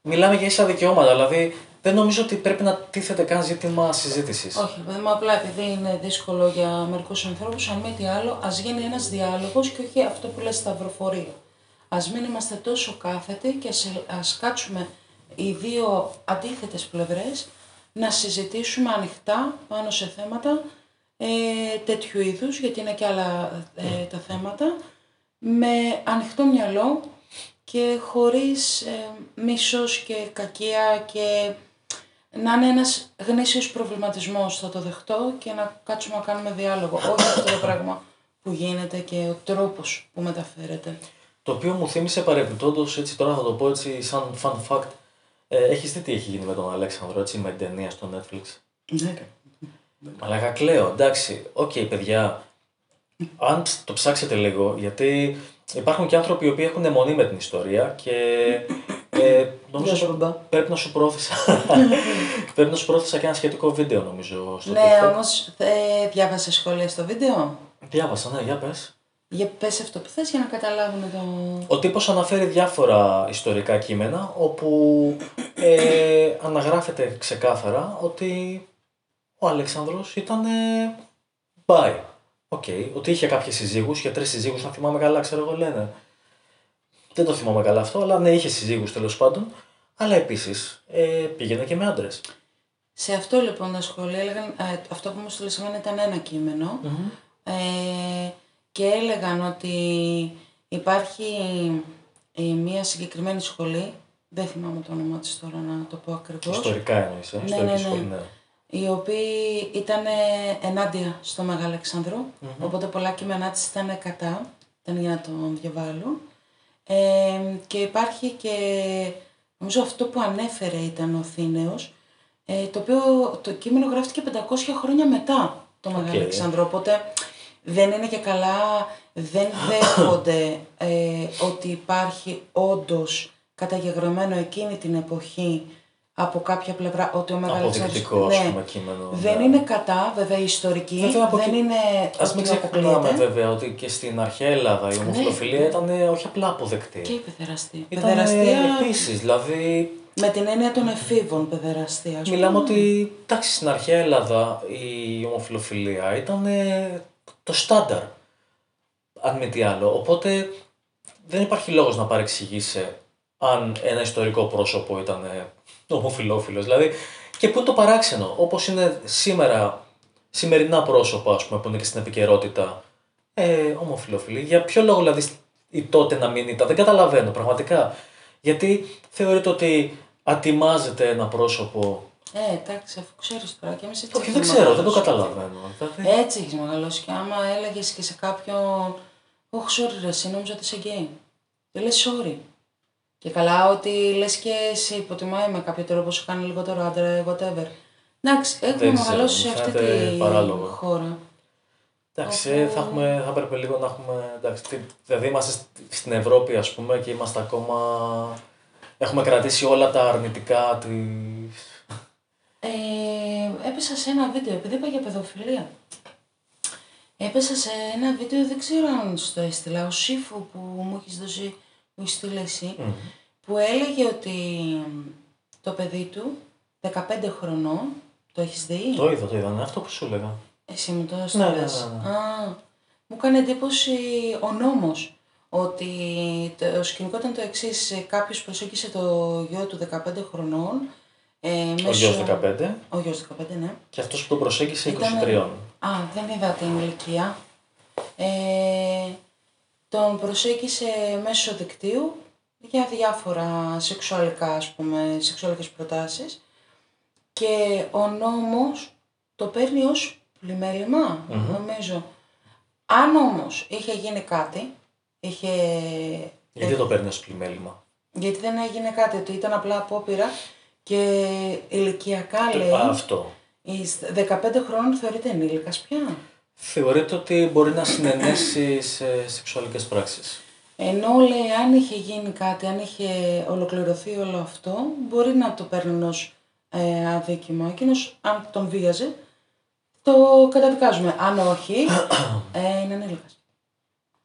S1: μιλάμε για ίσα δικαιώματα. Δηλαδή, δεν νομίζω ότι πρέπει να τίθεται καν ζήτημα συζήτησης.
S2: Όχι, παιδί μου, απλά επειδή είναι δύσκολο για μερικούς ανθρώπους, αν μη τι άλλο, ας γίνει ένας διάλογος και όχι αυτό που λες σταυροφορία. Α μην είμαστε τόσο κάθετοι και ας κάτσουμε οι δύο αντίθετες πλευρές να συζητήσουμε ανοιχτά πάνω σε θέματα ε, τέτοιου είδους, γιατί είναι και άλλα ε, τα θέματα, με ανοιχτό μυαλό και χωρίς ε, μίσος και κακία και να είναι ένας γνήσιος προβληματισμός, θα το δεχτώ και να κάτσουμε να κάνουμε διάλογο. Όχι αυτό το πράγμα που γίνεται και ο τρόπος που μεταφέρεται.
S1: Το οποίο μου θύμισε παρεμπιπτόντως, έτσι τώρα θα το πω έτσι σαν fun fact. Ε, Έχεις δει τι έχει γίνει με τον Αλέξανδρο έτσι, με την ταινία στο Netflix;
S2: Ναι.
S1: Αλλά κλαίω, εντάξει, οκ παιδιά, αν το ψάξετε λίγο, γιατί υπάρχουν και άνθρωποι οι οποίοι έχουν εμμονή με την ιστορία και ε, νομίζω
S2: Γεια σου, μπαμπά.
S1: πρέπει να σου προώθησα πρέπει να σου προώθησα και ένα σχετικό βίντεο νομίζω στο
S2: Ναι,
S1: TikTok.
S2: όμως ε, διάβασες σχόλια στο βίντεο;
S1: Διάβασα, ναι, για πες.
S2: Για πες αυτό που θες για να καταλάβουν το...
S1: Ο τύπος αναφέρει διάφορα ιστορικά κείμενα όπου ε, αναγράφεται ξεκάθαρα ότι ο Αλέξανδρος ήταν ε, bi. OK, ότι είχε κάποιες συζύγους, είχε τρεις συζύγους, αν θυμάμαι καλά, ξέρω εγώ λένε. Δεν το θυμάμαι καλά αυτό, αλλά ναι, είχε συζύγους τέλος πάντων. Αλλά επίσης ε, πήγαινε και με άντρες.
S2: Σε αυτό λοιπόν τα σχόλια έλεγαν, ε, αυτό που μου στείλες εμένα ήταν ένα κείμενο ε, και έλεγαν ότι υπάρχει ε, μία συγκεκριμένη σχολή, δεν θυμάμαι το όνομα της τώρα να το πω ακριβώς,
S1: Ιστορικά εννοείς, ε,
S2: Ναι,
S1: ιστορική
S2: ναι, ναι.
S1: σχολή, ναι.
S2: Οι οποίοι ήταν ενάντια στο Μεγάλο Αλεξάνδρο, οπότε πολλά κείμενά της ήταν κατά, ήταν για να τον διαβάλουν. Ε, και υπάρχει και, νομίζω αυτό που ανέφερε ήταν ο Αθήναιος, ε, το οποίο το κείμενο γράφτηκε 500 χρόνια μετά το Μεγάλο
S1: Οκ.
S2: Αλεξάνδρο, οπότε δεν είναι και καλά, δεν δέχονται ε, ότι υπάρχει όντως καταγεγραμμένο εκείνη την εποχή από κάποια πλευρά ότι ο Μεγάλος
S1: Αποδεικτικό, ας πούμε, κείμενο.
S2: δεν
S1: ναι.
S2: είναι κατά, βέβαια, ιστορική.
S1: Βέβαια, από
S2: δεν
S1: εκεί-
S2: είναι.
S1: Α μην
S2: ότι
S1: ξεχνάμε
S2: αποκλείεται.
S1: βέβαια ότι και στην αρχαία Ελλάδα η ομοφιλοφιλία ήταν ε, όχι απλά αποδεκτή.
S2: Και η παιδεραστία.
S1: Ήταν
S2: Παιδεραστία
S1: επίσης, δηλαδή
S2: με την έννοια των εφήβων παιδεραστία. ας πούμε.
S1: μιλάμε ότι εντάξει, στην αρχαία Ελλάδα η ομοφιλοφιλία ήταν ε, το στάνταρ. Αν μη τι άλλο. Οπότε δεν υπάρχει λόγος να παρεξηγήσει αν ένα ιστορικό πρόσωπο ήταν ε, ομοφιλόφιλος. Δηλαδή, και πού είναι το παράξενο, όπως είναι σήμερα, σημερινά πρόσωπα, ας πούμε, που είναι και στην επικαιρότητα, ε, ομοφιλόφιλοι. Για ποιο λόγο, δηλαδή, η τότε να μην ήταν, δεν καταλαβαίνω πραγματικά. Γιατί θεωρείτε ότι ατιμάζεται ένα πρόσωπο;
S2: Ε, εντάξει, αφού ξέρεις τώρα και εμείς έτσι.
S1: Όχι,
S2: έχουμε
S1: δεν ξέρω, δεν το
S2: μεγαλώσει.
S1: καταλαβαίνω. Δηλαδή,
S2: Έτσι έχεις μεγαλώσει. Και άμα έλεγες και σε κάποιον. Όχι, sorry, ρε, εσύ νόμιζα ότι είσαι γκέι. Δεν λες sorry. Και καλά ότι λες και σε υποτιμάει με κάποιο τρόπο σου κάνει λιγότερο άντρα, whatever. Εντάξει, έχουμε
S1: Δεν ξέρω,
S2: μεγαλώσει σε
S1: μου
S2: αυτή
S1: φαίνεται
S2: τη
S1: παράλογο.
S2: χώρα.
S1: Εντάξει, ε, θα, έχουμε, θα έπρεπε λίγο να έχουμε. Εντάξει, τι- δηλαδή, είμαστε στη- στην Ευρώπη, ας πούμε, και είμαστε ακόμα. Έχουμε κρατήσει όλα τα αρνητικά τη.
S2: Ε, έπεσα σε ένα βίντεο, επειδή είπα για παιδοφιλία. Έπεσα σε ένα βίντεο, δεν ξέρω αν σου το έστειλα, ο Σύφου που μου έχεις δώσει, μου έχει στείλει εσύ, που έλεγε ότι το παιδί του, 15 χρονών, το έχεις δει,
S1: Το είδα, το είδα. Είναι αυτό που σου έλεγα.
S2: εσύ μου το
S1: ναι,
S2: έστειλες.
S1: ναι, ναι.
S2: Α, μου έκανε εντύπωση ο νόμος, ότι το σκηνικό ήταν το εξής. Κάποιος προσέγγισε το γιο του 15 χρονών. Ε,
S1: Ο
S2: μέσω-
S1: γιος 15
S2: Ο γιος 15, ναι.
S1: και αυτός που τον προσέγγισε 23.
S2: Ήτανε- Α, δεν είδα την ηλικία. Ε, τον προσέγγισε μέσω δικτύου για διάφορα σεξουαλικά, ας πούμε, σεξουαλικές προτάσεις και ο νόμος το παίρνει ως πλημελημα νομίζω. Αν όμως είχε γίνει κάτι, είχε...
S1: Γιατί το παίρνει ως πλημέλημα;
S2: Γιατί δεν έγινε κάτι, ότι ήταν απλά απόπειρα και ηλικιακά λέει...
S1: Αυτό.
S2: 15 χρόνων θεωρείται ενήλικας πια.
S1: Θεωρείται ότι μπορεί να συνενέσει σε σεξουαλικές πράξεις;
S2: Ενώ λέει αν είχε γίνει κάτι, αν είχε ολοκληρωθεί όλο αυτό, μπορεί να το παίρνει ως ε, αδίκημα. Εκείνος αν τον βίαζε, το καταδικάζουμε. Αν όχι, ε, είναι ενήλικας.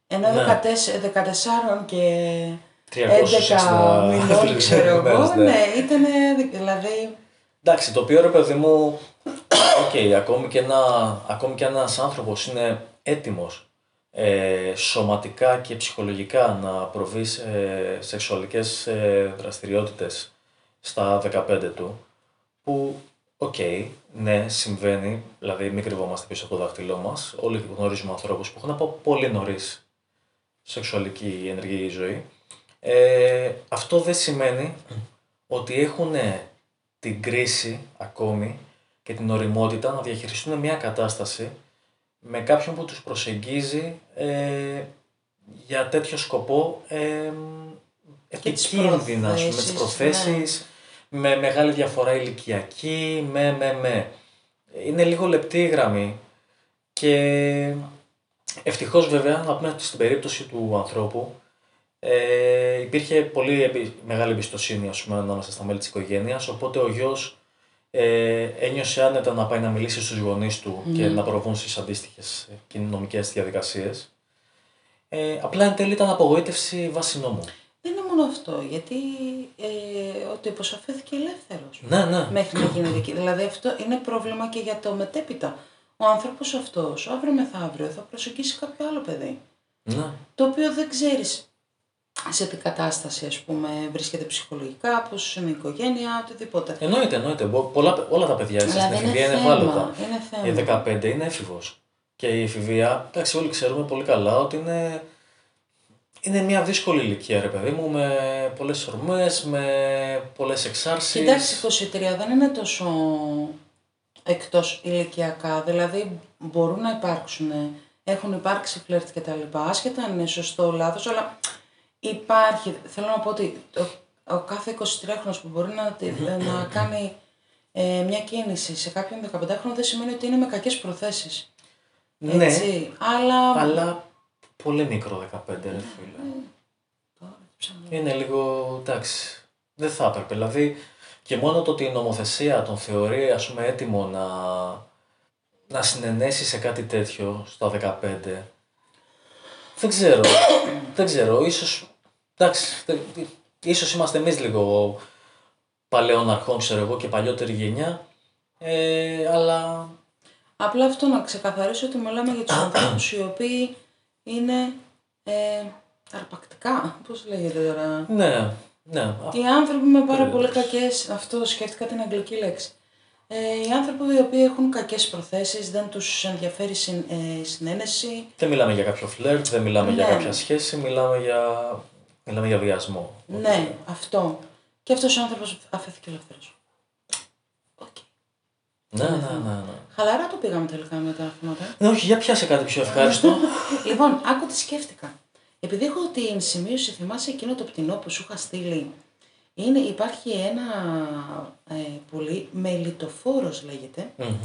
S2: Ενώ
S1: Ναι.
S2: 14, 14 και
S1: 360
S2: 11 μηνών, ξέρω εγώ,
S1: μέρες, ναι.
S2: ναι, ήταν δηλαδή...
S1: Εντάξει, το οποίο ρε παιδί μου, οκ, ακόμη, και ένα, ακόμη και ένας άνθρωπος είναι έτοιμος ε, σωματικά και ψυχολογικά να προβεί σε σεξουαλικές ε, δραστηριότητες στα 15 του, που, οκ, ναι, συμβαίνει, δηλαδή μην κρυβόμαστε πίσω από το δάχτυλό μας, όλοι γνωρίζουμε ανθρώπους που έχουν από πολύ νωρίς σεξουαλική ενεργή ζωή. Ε, αυτό δεν σημαίνει ότι έχουν την κρίση ακόμη και την οριμότητα να διαχειριστούν μια κατάσταση με κάποιον που τους προσεγγίζει ε, για τέτοιο σκοπό ε,
S2: Και τις
S1: επικίνδυνα, ας πούμε, με τις
S2: προθέσεις,
S1: προθέσεις, με μεγάλη διαφορά ηλικιακή, με, με, με. Είναι λίγο λεπτή η γραμμή και ευτυχώς βέβαια, να πούμε ότι στην περίπτωση του ανθρώπου, ε, υπήρχε πολύ εμπι- μεγάλη εμπιστοσύνη ας πούμε, ανάμεσα στα μέλη της οικογένειας, οπότε ο γιος ε, ένιωσε άνετα να πάει να μιλήσει στους γονείς του και να προβούν στις αντίστοιχες ε, νομικές διαδικασίες. Ε, απλά εν τέλει ήταν απογοήτευση βάση νόμου.
S2: Δεν είναι μόνο αυτό, γιατί ε, ότι υποσαφέθηκε ελεύθερος.
S1: Ναι, ναι.
S2: μέχρι να γίνει δική. Δηλαδή αυτό είναι πρόβλημα και για το μετέπειτα. Ο άνθρωπος αυτός αύριο μεθαύριο θα προσεγγίσει κάποιο άλλο παιδί.
S1: ναι.
S2: Το οποίο δεν ξέρεις σε τι κατάσταση ας πούμε βρίσκεται ψυχολογικά, πώς είναι η οικογένεια, οτιδήποτε.
S1: Εννοείται, εννοείται. Μπο- Πολλά, όλα τα παιδιά στην
S2: Δηλαδή είναι
S1: εφηβεία είναι
S2: θέμα,
S1: ευάλωτα.
S2: είναι
S1: Η
S2: θέμα.
S1: 15 είναι έφηβος. Και η εφηβεία, εντάξει, όλοι ξέρουμε πολύ καλά ότι είναι, είναι μια δύσκολη ηλικία, ρε παιδί μου, με πολλές ορμές, με πολλές εξάρσεις.
S2: Κοιτάξτε, 23 δεν είναι τόσο εκτός ηλικιακά, δηλαδή μπορούν να υπάρξουν, έχουν υπάρξει φλερτ και τα λοιπά, άσχετα αν είναι σωστό ή λάθος, αλλά υπάρχει, θέλω να πω ότι ο, ο κάθε 23χρονος που μπορεί να, τη- να κάνει ε, μια κίνηση σε κάποιον 15χρονο δεν σημαίνει ότι είναι με κακές προθέσεις.
S1: Ναι,
S2: Έτσι, αλλά...
S1: αλλά πολύ μικρό 15, ρε φίλε.
S2: Τώρα, ψάχνω.
S1: Είναι λίγο, εντάξει, δεν θα έπρεπε. Δηλαδή, και μόνο το ότι η νομοθεσία τον θεωρεί, ας πούμε, έτοιμο να, να συνενέσει σε κάτι τέτοιο στα 15, δεν ξέρω. δεν ξέρω, ίσως, εντάξει, δεν- ίσως είμαστε εμείς λίγο παλαιών αρχών, ξέρω εγώ, και παλιότερη γενιά, ε, αλλά
S2: Απλά αυτό να ξεκαθαρίσω ότι μιλάμε για τους ανθρώπους οι οποίοι είναι ε, αρπακτικά, πώς λέγεται τώρα;
S1: ναι, ναι,
S2: Οι άνθρωποι με πάρα πολύ
S1: Περίεργος.
S2: κακές, αυτό σκέφτηκα την αγγλική λέξη. Ε, οι άνθρωποι οι οποίοι έχουν κακές προθέσεις, δεν τους ενδιαφέρει συν, ε, συναίνεση.
S1: δεν μιλάμε για κάποιο φλερτ, δεν μιλάμε για
S2: Ναι.
S1: κάποια σχέση, μιλάμε για, μιλάμε για βιασμό.
S2: Ναι, αυτό. Και αυτός ο άνθρωπος αφέθηκε ελεύθερος. Οκ.
S1: Ναι, ναι, ναι, ναι.
S2: Χαλαρά το πήγαμε τελικά με τα θέματα.
S1: Ναι, όχι, για πιάσε κάτι πιο ευχάριστο.
S2: λοιπόν, άκου τι σκέφτηκα. Επειδή έχω την σημείωση, θυμάσαι εκείνο το πτηνό που σου είχα στείλει. Είναι, υπάρχει ένα ε, πολύ μελιτοφόρος λέγεται,
S1: Μμμ.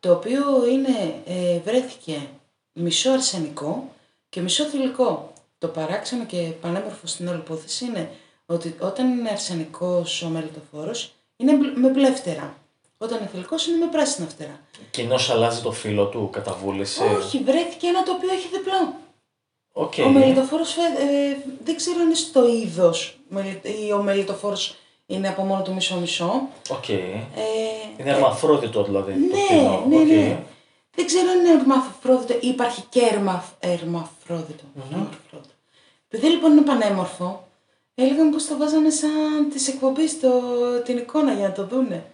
S2: το οποίο είναι, ε, βρέθηκε μισό αρσενικό και μισό θηλυκό. Το παράξενο και πανέμορφο στην όλη υπόθεση είναι ότι όταν είναι αρσενικός ο μελιτοφόρος είναι μπλ- με μπλε φτερά. Όταν είναι θηλυκός είναι με πράσινα φτερά.
S1: Κοινώ αλλάζει το φύλλο του κατά βούληση.
S2: Όχι, βρέθηκε ένα το οποίο έχει διπλό.
S1: Οκ.
S2: Ο μελιτοφόρος φε- ε, δεν ξέρω αν είναι στο είδος μελι- ή ο μελιτοφόρος είναι από μόνο του μισό-μισό.
S1: Οκ.
S2: Ε,
S1: Είναι ερμαφρόδιτο δηλαδή. το
S2: ναι,
S1: κοινό.
S2: ναι,
S1: Οκ.
S2: ναι. Δεν ξέρω αν είναι ερμαφρόδιτο ή υπάρχει και ερμαφ, ερμαφρόδιτο. ερμαφρόδιτο. Επειδή λοιπόν είναι πανέμορφο, έλεγαν πως το βάζανε σαν της εκπομπής το, την εικόνα για να το δούνε.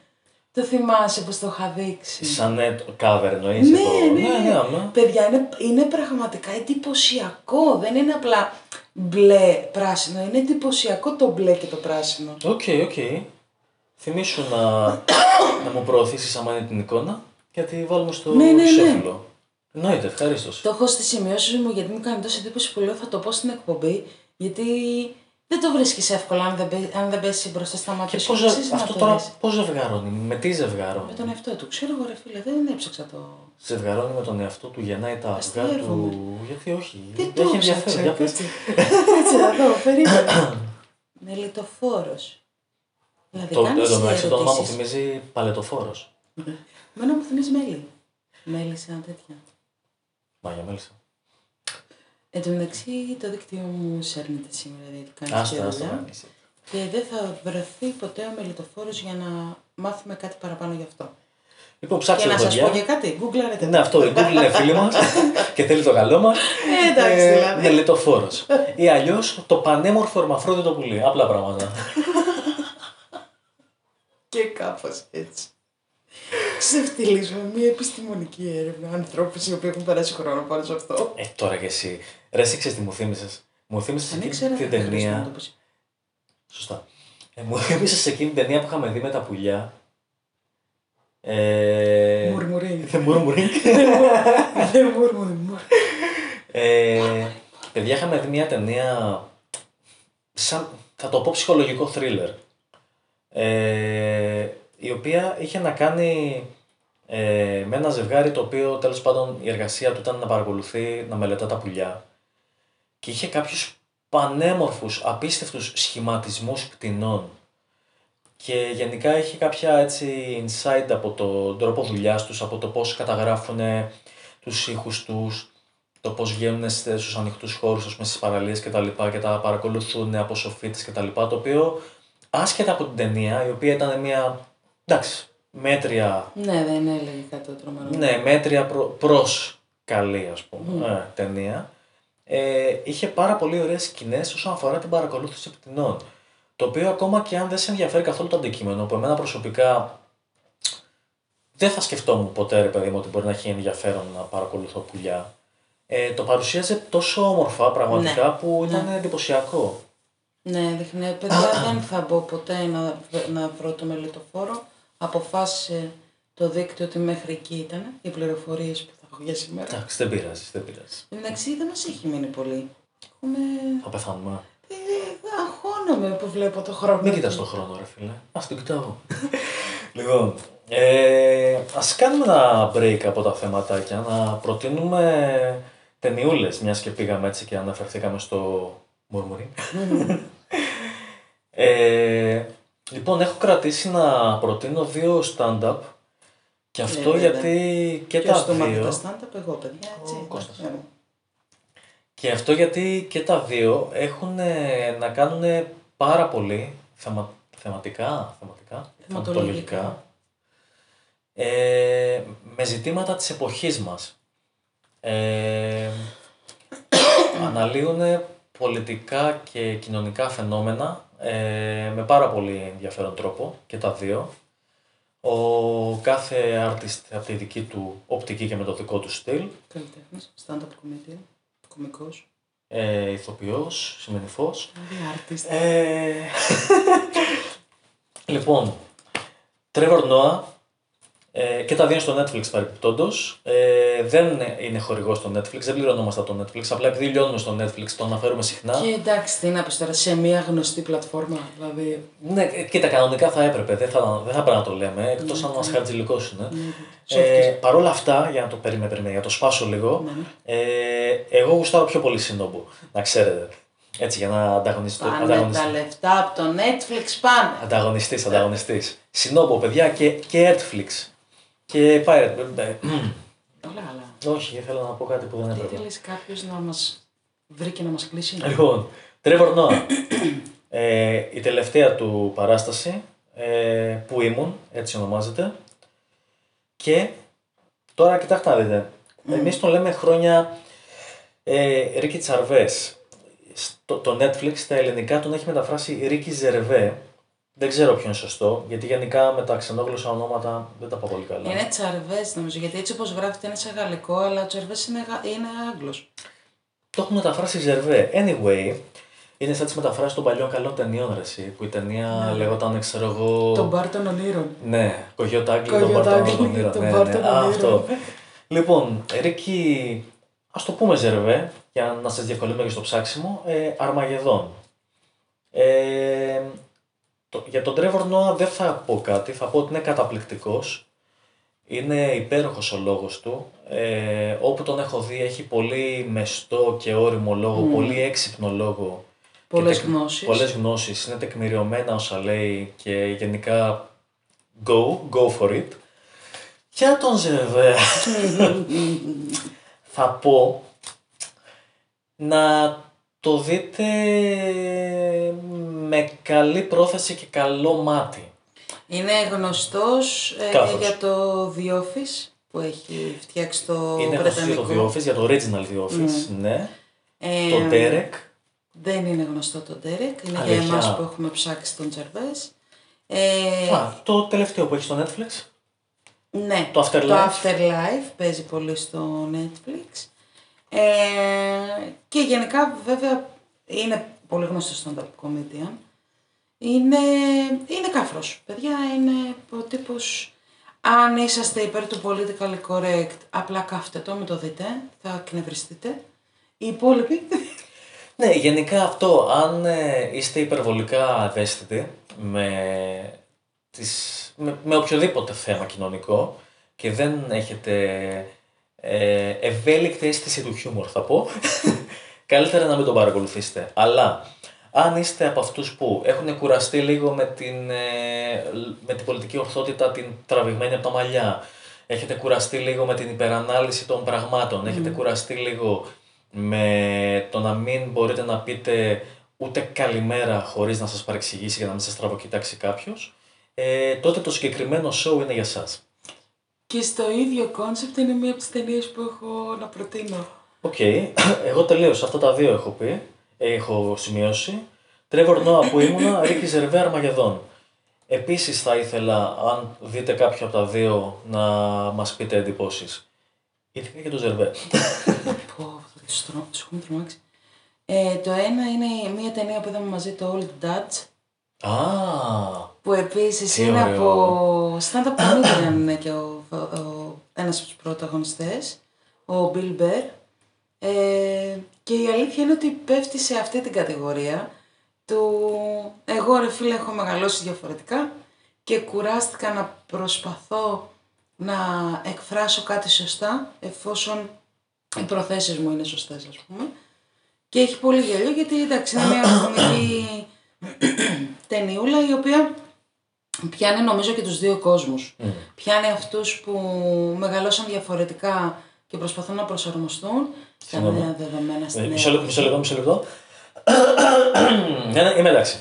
S2: Το θυμάσαι πως το είχα δείξει.
S1: Σαν ε, το cover εννοείς.
S2: Ναι,
S1: το...
S2: ναι, ναι.
S1: ναι, άμα.
S2: Παιδιά, είναι, είναι πραγματικά εντυπωσιακό. Δεν είναι απλά μπλε πράσινο. Είναι εντυπωσιακό το μπλε και το πράσινο.
S1: OK, OK. Θυμήσου να, να μου προωθήσεις άμα είναι την εικόνα και να τη βάλουμε στο
S2: Ναι, ναι, ναι.
S1: εξώφυλλο. Εννοείται, ευχαρίστως.
S2: Το έχω στις σημειώσεις μου γιατί μου κάνει τόση εντύπωση που λέω θα το πω στην εκπομπή. Γιατί δεν το βρίσκεις εύκολα αν δεν, πε- αν δεν πέσει μπροστά στα μάτια
S1: Και
S2: σου.
S1: πώς,
S2: Αξίζει να
S1: αυτό
S2: το
S1: τώρα
S2: δεις.
S1: πώς ζευγαρώνει, με τι ζευγαρώνει;
S2: Με τον εαυτό του. Ξέρω εγώ, ρε φίλε, δεν έψαξα το.
S1: Ζευγαρώνει με τον εαυτό του, γεννάει τα αυγά
S2: Αστείευομαι.
S1: του. Γιατί όχι.
S2: Δεν το
S1: Έχει
S2: έψαξα.
S1: ενδιαφέρον. Για πες.
S2: κάτσε. Κάτσε να δω, περίμενα. Μελιτοφόρο. Δηλαδή,
S1: Το,
S2: κάνεις
S1: εδώ μεταξύ το όνομα μου
S2: ερωτήσεις.
S1: θυμίζει παλετοφόρος.
S2: Εμένα μου θυμίζει μέλι. Μέλι σαν τέτοια.
S1: Μάγια μέλισσα.
S2: Εν τω μεταξύ το δίκτυο μου σέρνεται σήμερα, γιατί κάνεις και
S1: Άστα, άστα.
S2: δουλειά.
S1: μάγισσα.
S2: Και δεν θα βρεθεί ποτέ ο μελιτοφόρο για να μάθουμε κάτι παραπάνω γι' αυτό.
S1: Λοιπόν,
S2: Και
S1: ψάξτε
S2: να
S1: το
S2: σας πω και
S1: παιδιά.
S2: κάτι, γκουγκλάρετε.
S1: Ναι, αυτό. Η Google είναι φίλη μας και θέλει το καλό μας.
S2: Ε, εντάξει, δηλαδή.
S1: Μελετοφόρος. Ή αλλιώς το πανέμορφο ορμαφρόδιτο πουλί. Απλά πράγματα.
S2: Και κάπως έτσι. Ξεφτυλίζουμε μια επιστημονική έρευνα ανθρώπους οι οποίοι έχουν περάσει χρόνο πάνω σε αυτό.
S1: Ε, τώρα κι εσύ. Ρε, εσύ ξέρεις τι μου θύμισες. Μου θύμισες
S2: Αν
S1: εκείνη
S2: ήξερα,
S1: την
S2: δεν θα χρειαζόταν να
S1: ταινία.
S2: το πω.
S1: Σωστά. Ε, μου θύμισες εκείνη την ταινία που είχαμε δει με τα πουλιά. Ε...
S2: Μουρμουρίνγκ.
S1: The Murmuring.
S2: Δεν μουρμουρίνγκ.
S1: Ε, παιδιά, είχαμε δει μια ταινία σαν, θα το πω ψυχολογικό thriller, ε, η οποία είχε να κάνει ε, με ένα ζευγάρι το οποίο τέλος πάντων η εργασία του ήταν να παρακολουθεί, να μελετά τα πουλιά. Και είχε κάποιους πανέμορφους, απίστευτους σχηματισμούς πτηνών και γενικά είχε κάποια έτσι insight από τον τρόπο δουλειάς τους, από το πώς καταγράφουν τους ήχους τους, το πώς βγαίνουν στις- στους ανοιχτούς χώρους, ας πούμε, στις παραλίες και τα λοιπά και τα παρακολουθούν από σοφίτες και τα λοιπά, το οποίο άσχετα από την ταινία, η οποία ήταν μια, εντάξει, μέτρια,
S2: Ναι, δεν έλεγε κάτι το τρομερό.
S1: ναι, μέτρια προ, προς καλή, ας πούμε, ε, ταινία, ε, είχε πάρα πολύ ωραίες σκηνές όσον αφορά την παρακολούθηση πτηνών. Το οποίο ακόμα και αν δεν σε ενδιαφέρει καθόλου το αντικείμενο, που εμένα προσωπικά δεν θα σκεφτόμουν ποτέ, ρε παιδί μου, ότι μπορεί να έχει ενδιαφέρον να παρακολουθώ πουλιά. Ε, το παρουσίαζε τόσο όμορφα πραγματικά
S2: Ναι.
S1: που ήταν εντυπωσιακό.
S2: Ναι, δείχνει. Παιδιά, δεν θα μπω ποτέ να, να βρω το μελιτοφόρο. Αποφάσισε το δίκτυο ότι μέχρι εκεί ήταν οι πληροφορίες που θα έχω για σήμερα.
S1: Εντάξει, δεν πειράζει, δεν πειράζει.
S2: Εν μεταξύ δεν μας έχει μείνει πολύ. Έχουμε.
S1: Θα πεθάνουμε.
S2: Ε, αγχώνομαι που βλέπω το χρόνο.
S1: Μην κοιτάς τον χρόνο, ρε φίλε. Ας τον κοιτάω. λοιπόν, ε, ας κάνουμε ένα break από τα θεματάκια, να προτείνουμε ταινιούλες, μιας και πήγαμε έτσι και αναφερθήκαμε στο μουρμουρί. ε, λοιπόν, έχω κρατήσει να προτείνω δύο stand-up και αυτό
S2: βέβαια.
S1: γιατί και
S2: Ποιος
S1: τα
S2: το μάθει τα
S1: δύο...
S2: stand-up, εγώ παιδιά. Έτσι.
S1: Ο Κώστας.
S2: Ε,
S1: Και αυτό γιατί και τα δύο έχουν ε, να κάνουν πάρα πολύ θεμα, θεματικά, θεματικά,
S2: Θεματολογικά.
S1: ε, με ζητήματα της εποχής μας. Ε, αναλύουν πολιτικά και κοινωνικά φαινόμενα ε, με πάρα πολύ ενδιαφέρον τρόπο και τα δύο. Ο κάθε artist από τη δική του οπτική και με το δικό του στυλ.
S2: Καλλιτέχνης, stand-up comedian, κωμικός.
S1: Ε, ηθοποιός, σημαίνει φως.
S2: Δηλαδή artist.
S1: Ε, λοιπόν, Trevor Noah ε, και τα δύο είναι στο Netflix παρεπιπτόντω. Ε, δεν είναι χορηγός στο Netflix, δεν πληρωνόμαστε από το Netflix. Απλά επειδή λιώνουμε στο Netflix, το αναφέρουμε συχνά.
S2: Και εντάξει, τι να πεις τώρα, σε μια γνωστή πλατφόρμα. Δηλαδή.
S1: Ναι, ε, κοίτα, κανονικά θα έπρεπε, δεν θα, δεν θα πρέπει να το λέμε, εκτός αν μας χαρτζηλικώσουν. Ε, Παρ' όλα αυτά, για να το περίμενε, περίμενε, για να το σπάσω λίγο,
S2: Ναι.
S1: ε, εγώ γουστάρω πιο πολύ Σινόμπου, να ξέρετε. Έτσι, για να ανταγωνιστώ.
S2: Πάνε τα λεφτά από το Netflix, πάνε.
S1: Ανταγωνιστής, ανταγωνιστής. Συνόμπο, παιδιά και, και Netflix. Και Pirate. ε,
S2: Όλα καλά.
S1: Όχι, ήθελα να πω κάτι που δεν
S2: Τι
S1: έπρεπε.
S2: ήθελες κάποιος να μας βρει και να μας κλείσει;
S1: Λοιπόν, Trevor Noah. ε, η τελευταία του παράσταση ε, που ήμουν, έτσι ονομάζεται. Και τώρα κοιτάξτε να δείτε. Εμείς τον λέμε χρόνια ε, Ρίκη Τσαρβές. Στο, το Netflix στα ελληνικά τον έχει μεταφράσει Ρίκη Ζερβέ. Δεν ξέρω ποιο είναι σωστό, γιατί γενικά με τα ξενόγλωσσα ονόματα δεν τα πάω πολύ καλά.
S2: Είναι Τσαρβές νομίζω, γιατί έτσι όπως γράφεται είναι σε γαλλικό, αλλά ο Τσαρβές είναι, γα- είναι Άγγλος.
S1: Το έχουν μεταφράσει Ζερβέ. Anyway, είναι σαν τις μεταφράσεις των παλιών καλών ταινιών, ρε, εσύ, που η ταινία λέγονταν, ξέρω εγώ.
S2: Τον Μπάρ των Ονείρων.
S1: Ναι, Κογιότ τον
S2: Κογιότ
S1: Μπάρτον
S2: Άγγλι,
S1: των Ονείρων.
S2: τον
S1: Ναι,
S2: Μπάρτον
S1: ναι. Α,
S2: Ονείρων.
S1: αυτό. Λοιπόν, Ρίκη, ας το πούμε Ζερβέ, για να σας διευκολύνουμε και στο ψάξιμο, ε, Αρμαγεδόν. Ε, το, για τον Τρέβορ Νόα δεν θα πω κάτι, θα πω ότι είναι καταπληκτικός. Είναι υπέροχος ο λόγος του. Ε, όπου τον έχω δει έχει πολύ μεστό και όριμο λόγο, πολύ έξυπνο λόγο.
S2: Πολλές
S1: και τεκ-
S2: γνώσεις.
S1: Πολλές γνώσεις. Είναι τεκμηριωμένα όσα λέει και γενικά go, go for it. Για τον Ζερβέ θα πω να το δείτε με καλή πρόθεση και καλό μάτι.
S2: Είναι γνωστός ε,
S1: Κάθος.
S2: για το The Office που έχει φτιάξει το
S1: Είναι γνωστό για
S2: Βρετανικό.
S1: το The Office, για το original The Office, ναι.
S2: Ε,
S1: Το Derek,
S2: Δεν είναι γνωστό το Derek, είναι για
S1: Αλήθεια.
S2: εμάς που έχουμε ψάξει τον Τζαρβές. Ε,
S1: Α, το τελευταίο που έχει στο Netflix.
S2: ναι,
S1: το Afterlife.
S2: το Afterlife παίζει πολύ στο Netflix. Ε, και γενικά βέβαια είναι πολύ γνωστό stand-up comedian. Είναι, είναι κάφρος. Παιδιά, είναι ο τύπος... Αν είσαστε υπέρ του politically correct, απλά κάφτε το, μην το δείτε, θα εκνευριστείτε. Οι υπόλοιποι...
S1: Ναι, γενικά αυτό, αν ε, είστε υπερβολικά ευαίσθητοι με, τις, με, με οποιοδήποτε θέμα κοινωνικό και δεν έχετε ε, ευέλικτη αίσθηση του χιούμορ θα πω, καλύτερα να μην τον παρακολουθήσετε. Αλλά αν είστε από αυτούς που έχουν κουραστεί λίγο με την, ε, με την πολιτική ορθότητα την τραβηγμένη από τα μαλλιά, έχετε κουραστεί λίγο με την υπερανάλυση των πραγμάτων, έχετε κουραστεί λίγο με το να μην μπορείτε να πείτε ούτε καλημέρα χωρίς να σας παρεξηγήσει για να μην σας τραβοκοιτάξει κάποιος, ε, τότε το συγκεκριμένο show είναι για σας.
S2: Και στο ίδιο concept είναι μία από τις ταινίες που έχω να προτείνω.
S1: Οκ, εγώ τελείωσα. Αυτά τα δύο έχω πει, έχω σημειώσει. Trevor Noah πού ήμουνα, Ricky Gervais Armageddon. Επίσης θα ήθελα, αν δείτε κάποιο από τα δύο, να μας πείτε εντυπώσεις. Ειδικά και το Ζερβέ.
S2: Πω, θα τους, τρω... τους έχουμε τρομάξει. Ε, το ένα είναι μία ταινία που είδαμε μαζί, το Old Dutch,
S1: Α,
S2: που επίσης
S1: Τι
S2: είναι
S1: ωραίο.
S2: από stand-up comedian είναι και ο, ο, ο, ένας από τους πρωταγωνιστές, ο Bill Burr. Ε, και η αλήθεια είναι ότι πέφτει σε αυτή την κατηγορία του εγώ ρε φίλε έχω μεγαλώσει διαφορετικά και κουράστηκα να προσπαθώ να εκφράσω κάτι σωστά εφόσον οι προθέσεις μου είναι σωστές ας πούμε και έχει πολύ γέλιο γιατί εντάξει είναι μια κομική ταινιούλα η οποία πιάνει νομίζω και τους δύο κόσμους. Πιάνει αυτούς που μεγαλώσαν διαφορετικά και προσπαθούν να προσαρμοστούν στα
S1: Συγγνώμη.
S2: νέα δεδομένα
S1: Ε,
S2: στην νέα
S1: μισό λεπτό, μισό λεπτό, μισό λεπτό. Ναι, ναι, είμαι εντάξει.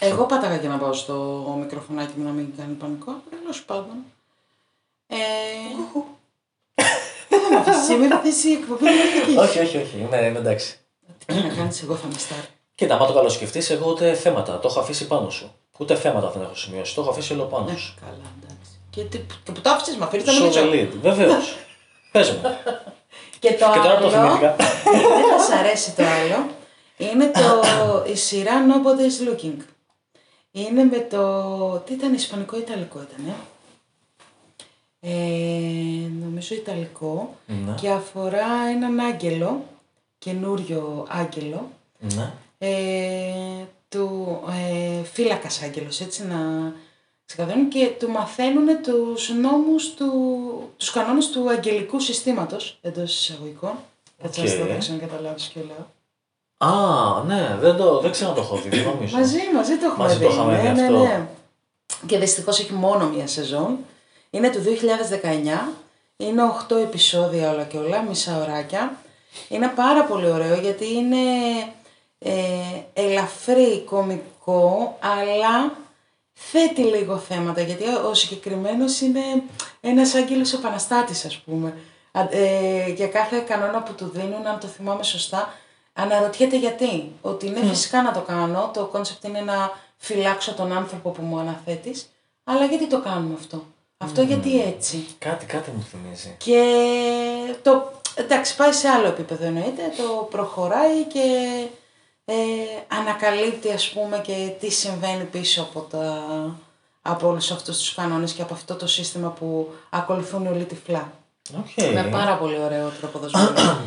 S2: Εγώ πάταγα και να πάω στο μικροφωνάκι μου να μην κάνει πανικό. Τέλο πάντων. Ε... Δεν θα με αφήσεις σήμερα αυτή η εκπομπή να μην δικείς.
S1: όχι, όχι, όχι, είμαι, είμαι εντάξει.
S2: Τι να κάνεις, εγώ θα με στάρει.
S1: Κοίτα, άμα το καλοσκεφτείς, εγώ ούτε θέματα, το έχω αφήσει πάνω σου. Ούτε θέματα δεν έχω σημειώσει, το έχω αφήσει όλο πάνω σου.
S2: Καλά, εντάξει. Και, τι, και που το άφησες, μα αφήνεις να
S1: So
S2: μιλήσω.
S1: the lead, βεβαίως. Πες μου.
S2: Και το
S1: Και τώρα
S2: άλλο,
S1: το θυμήθηκα.
S2: δεν θα σ' αρέσει το άλλο, είναι το, η σειρά Nobody's Looking. Είναι με το, τι ήταν, ισπανικό ή ιταλικό ήταν, ε; Ε, νομίζω ιταλικό
S1: Ναι.
S2: και αφορά έναν άγγελο, καινούριο άγγελο,
S1: Ναι.
S2: ε, του ε, φύλακας άγγελος, έτσι να ξεκαθαρίζουν και του μαθαίνουν τους νόμους, του, τους κανόνες του αγγελικού συστήματος εντός εισαγωγικών. Έτσι
S1: OK.
S2: Okay. θα το να καταλάβεις και λέω.
S1: Α, ναι, δεν, το, δεν ξέρω αν το έχω δει, δεν νομίζω.
S2: Μαζί, μαζί το έχουμε
S1: Μαζί
S2: δει.
S1: το είχαμε
S2: ναι,
S1: δει
S2: ναι,
S1: αυτό.
S2: ναι. Και δυστυχώς έχει μόνο μία σεζόν. Είναι του 2019. Είναι 8 επεισόδια όλα και όλα, μισά ωράκια. Είναι πάρα πολύ ωραίο γιατί είναι ε, ελαφρύ κομικό, αλλά θέτει λίγο θέματα. Γιατί ο, ο συγκεκριμένος είναι ένας άγγελος επαναστάτης, ας πούμε. Α, ε, για κάθε κανόνα που του δίνουν, αν το θυμάμαι σωστά, αναρωτιέται γιατί. Ότι είναι φυσικά να το κάνω, το concept είναι να φυλάξω τον άνθρωπο που μου αναθέτεις, αλλά γιατί το κάνουμε αυτό; Αυτό γιατί έτσι;
S1: Κάτι, κάτι μου θυμίζει.
S2: Και το, εντάξει, πάει σε άλλο επίπεδο εννοείται, το προχωράει και ε, ανακαλύπτει ας πούμε και τι συμβαίνει πίσω από, τα, από όλους αυτούς τους κανόνες και από αυτό το σύστημα που ακολουθούν όλοι τυφλά.
S1: Okay.
S2: Με πάρα πολύ ωραίο τρόπο δοσμένο.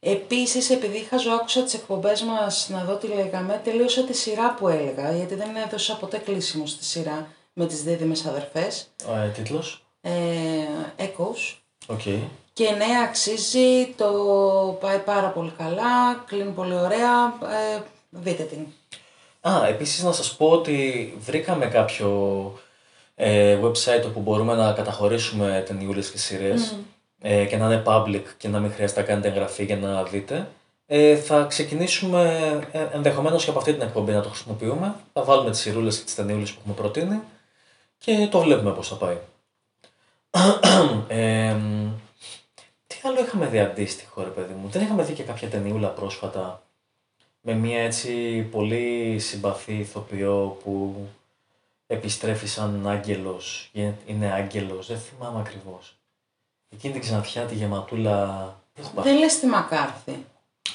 S2: Επίσης, επειδή είχα ζω, άκουσα τις εκπομπές μας να δω τι λέγαμε, τελείωσα τη σειρά που έλεγα, γιατί δεν έδωσα ποτέ κλείσιμο στη σειρά με τις δίδυμες αδερφές.
S1: Ο ε, τίτλος;
S2: Ε, Echoes.
S1: Okay.
S2: Και ναι, αξίζει, το πάει πάρα πολύ καλά, κλείνει πολύ ωραία. Ε, δείτε την.
S1: Α, επίσης να σας πω ότι βρήκαμε κάποιο ε, website όπου μπορούμε να καταχωρήσουμε ταινιούλες και σειρές ε, και να είναι public και να μην χρειάζεται να κάνετε εγγραφή για να δείτε. Ε, θα ξεκινήσουμε ε, ενδεχομένως και από αυτή την εκπομπή να το χρησιμοποιούμε. Θα βάλουμε τις σειρούλες και τις ταινιούλες που έχουμε προτείνει και το βλέπουμε πώς θα πάει. ε, τι άλλο είχαμε δει αντίστοιχο ρε παιδί μου. Δεν είχαμε δει και κάποια ταινιούλα πρόσφατα με μια έτσι πολύ συμπαθή ηθοποιό που επιστρέφει σαν άγγελος, είναι άγγελος, δεν θυμάμαι ακριβώς. Εκείνη την ξανθιά, τη γεματούλα...
S2: Δεν λες τη Μακάρθη.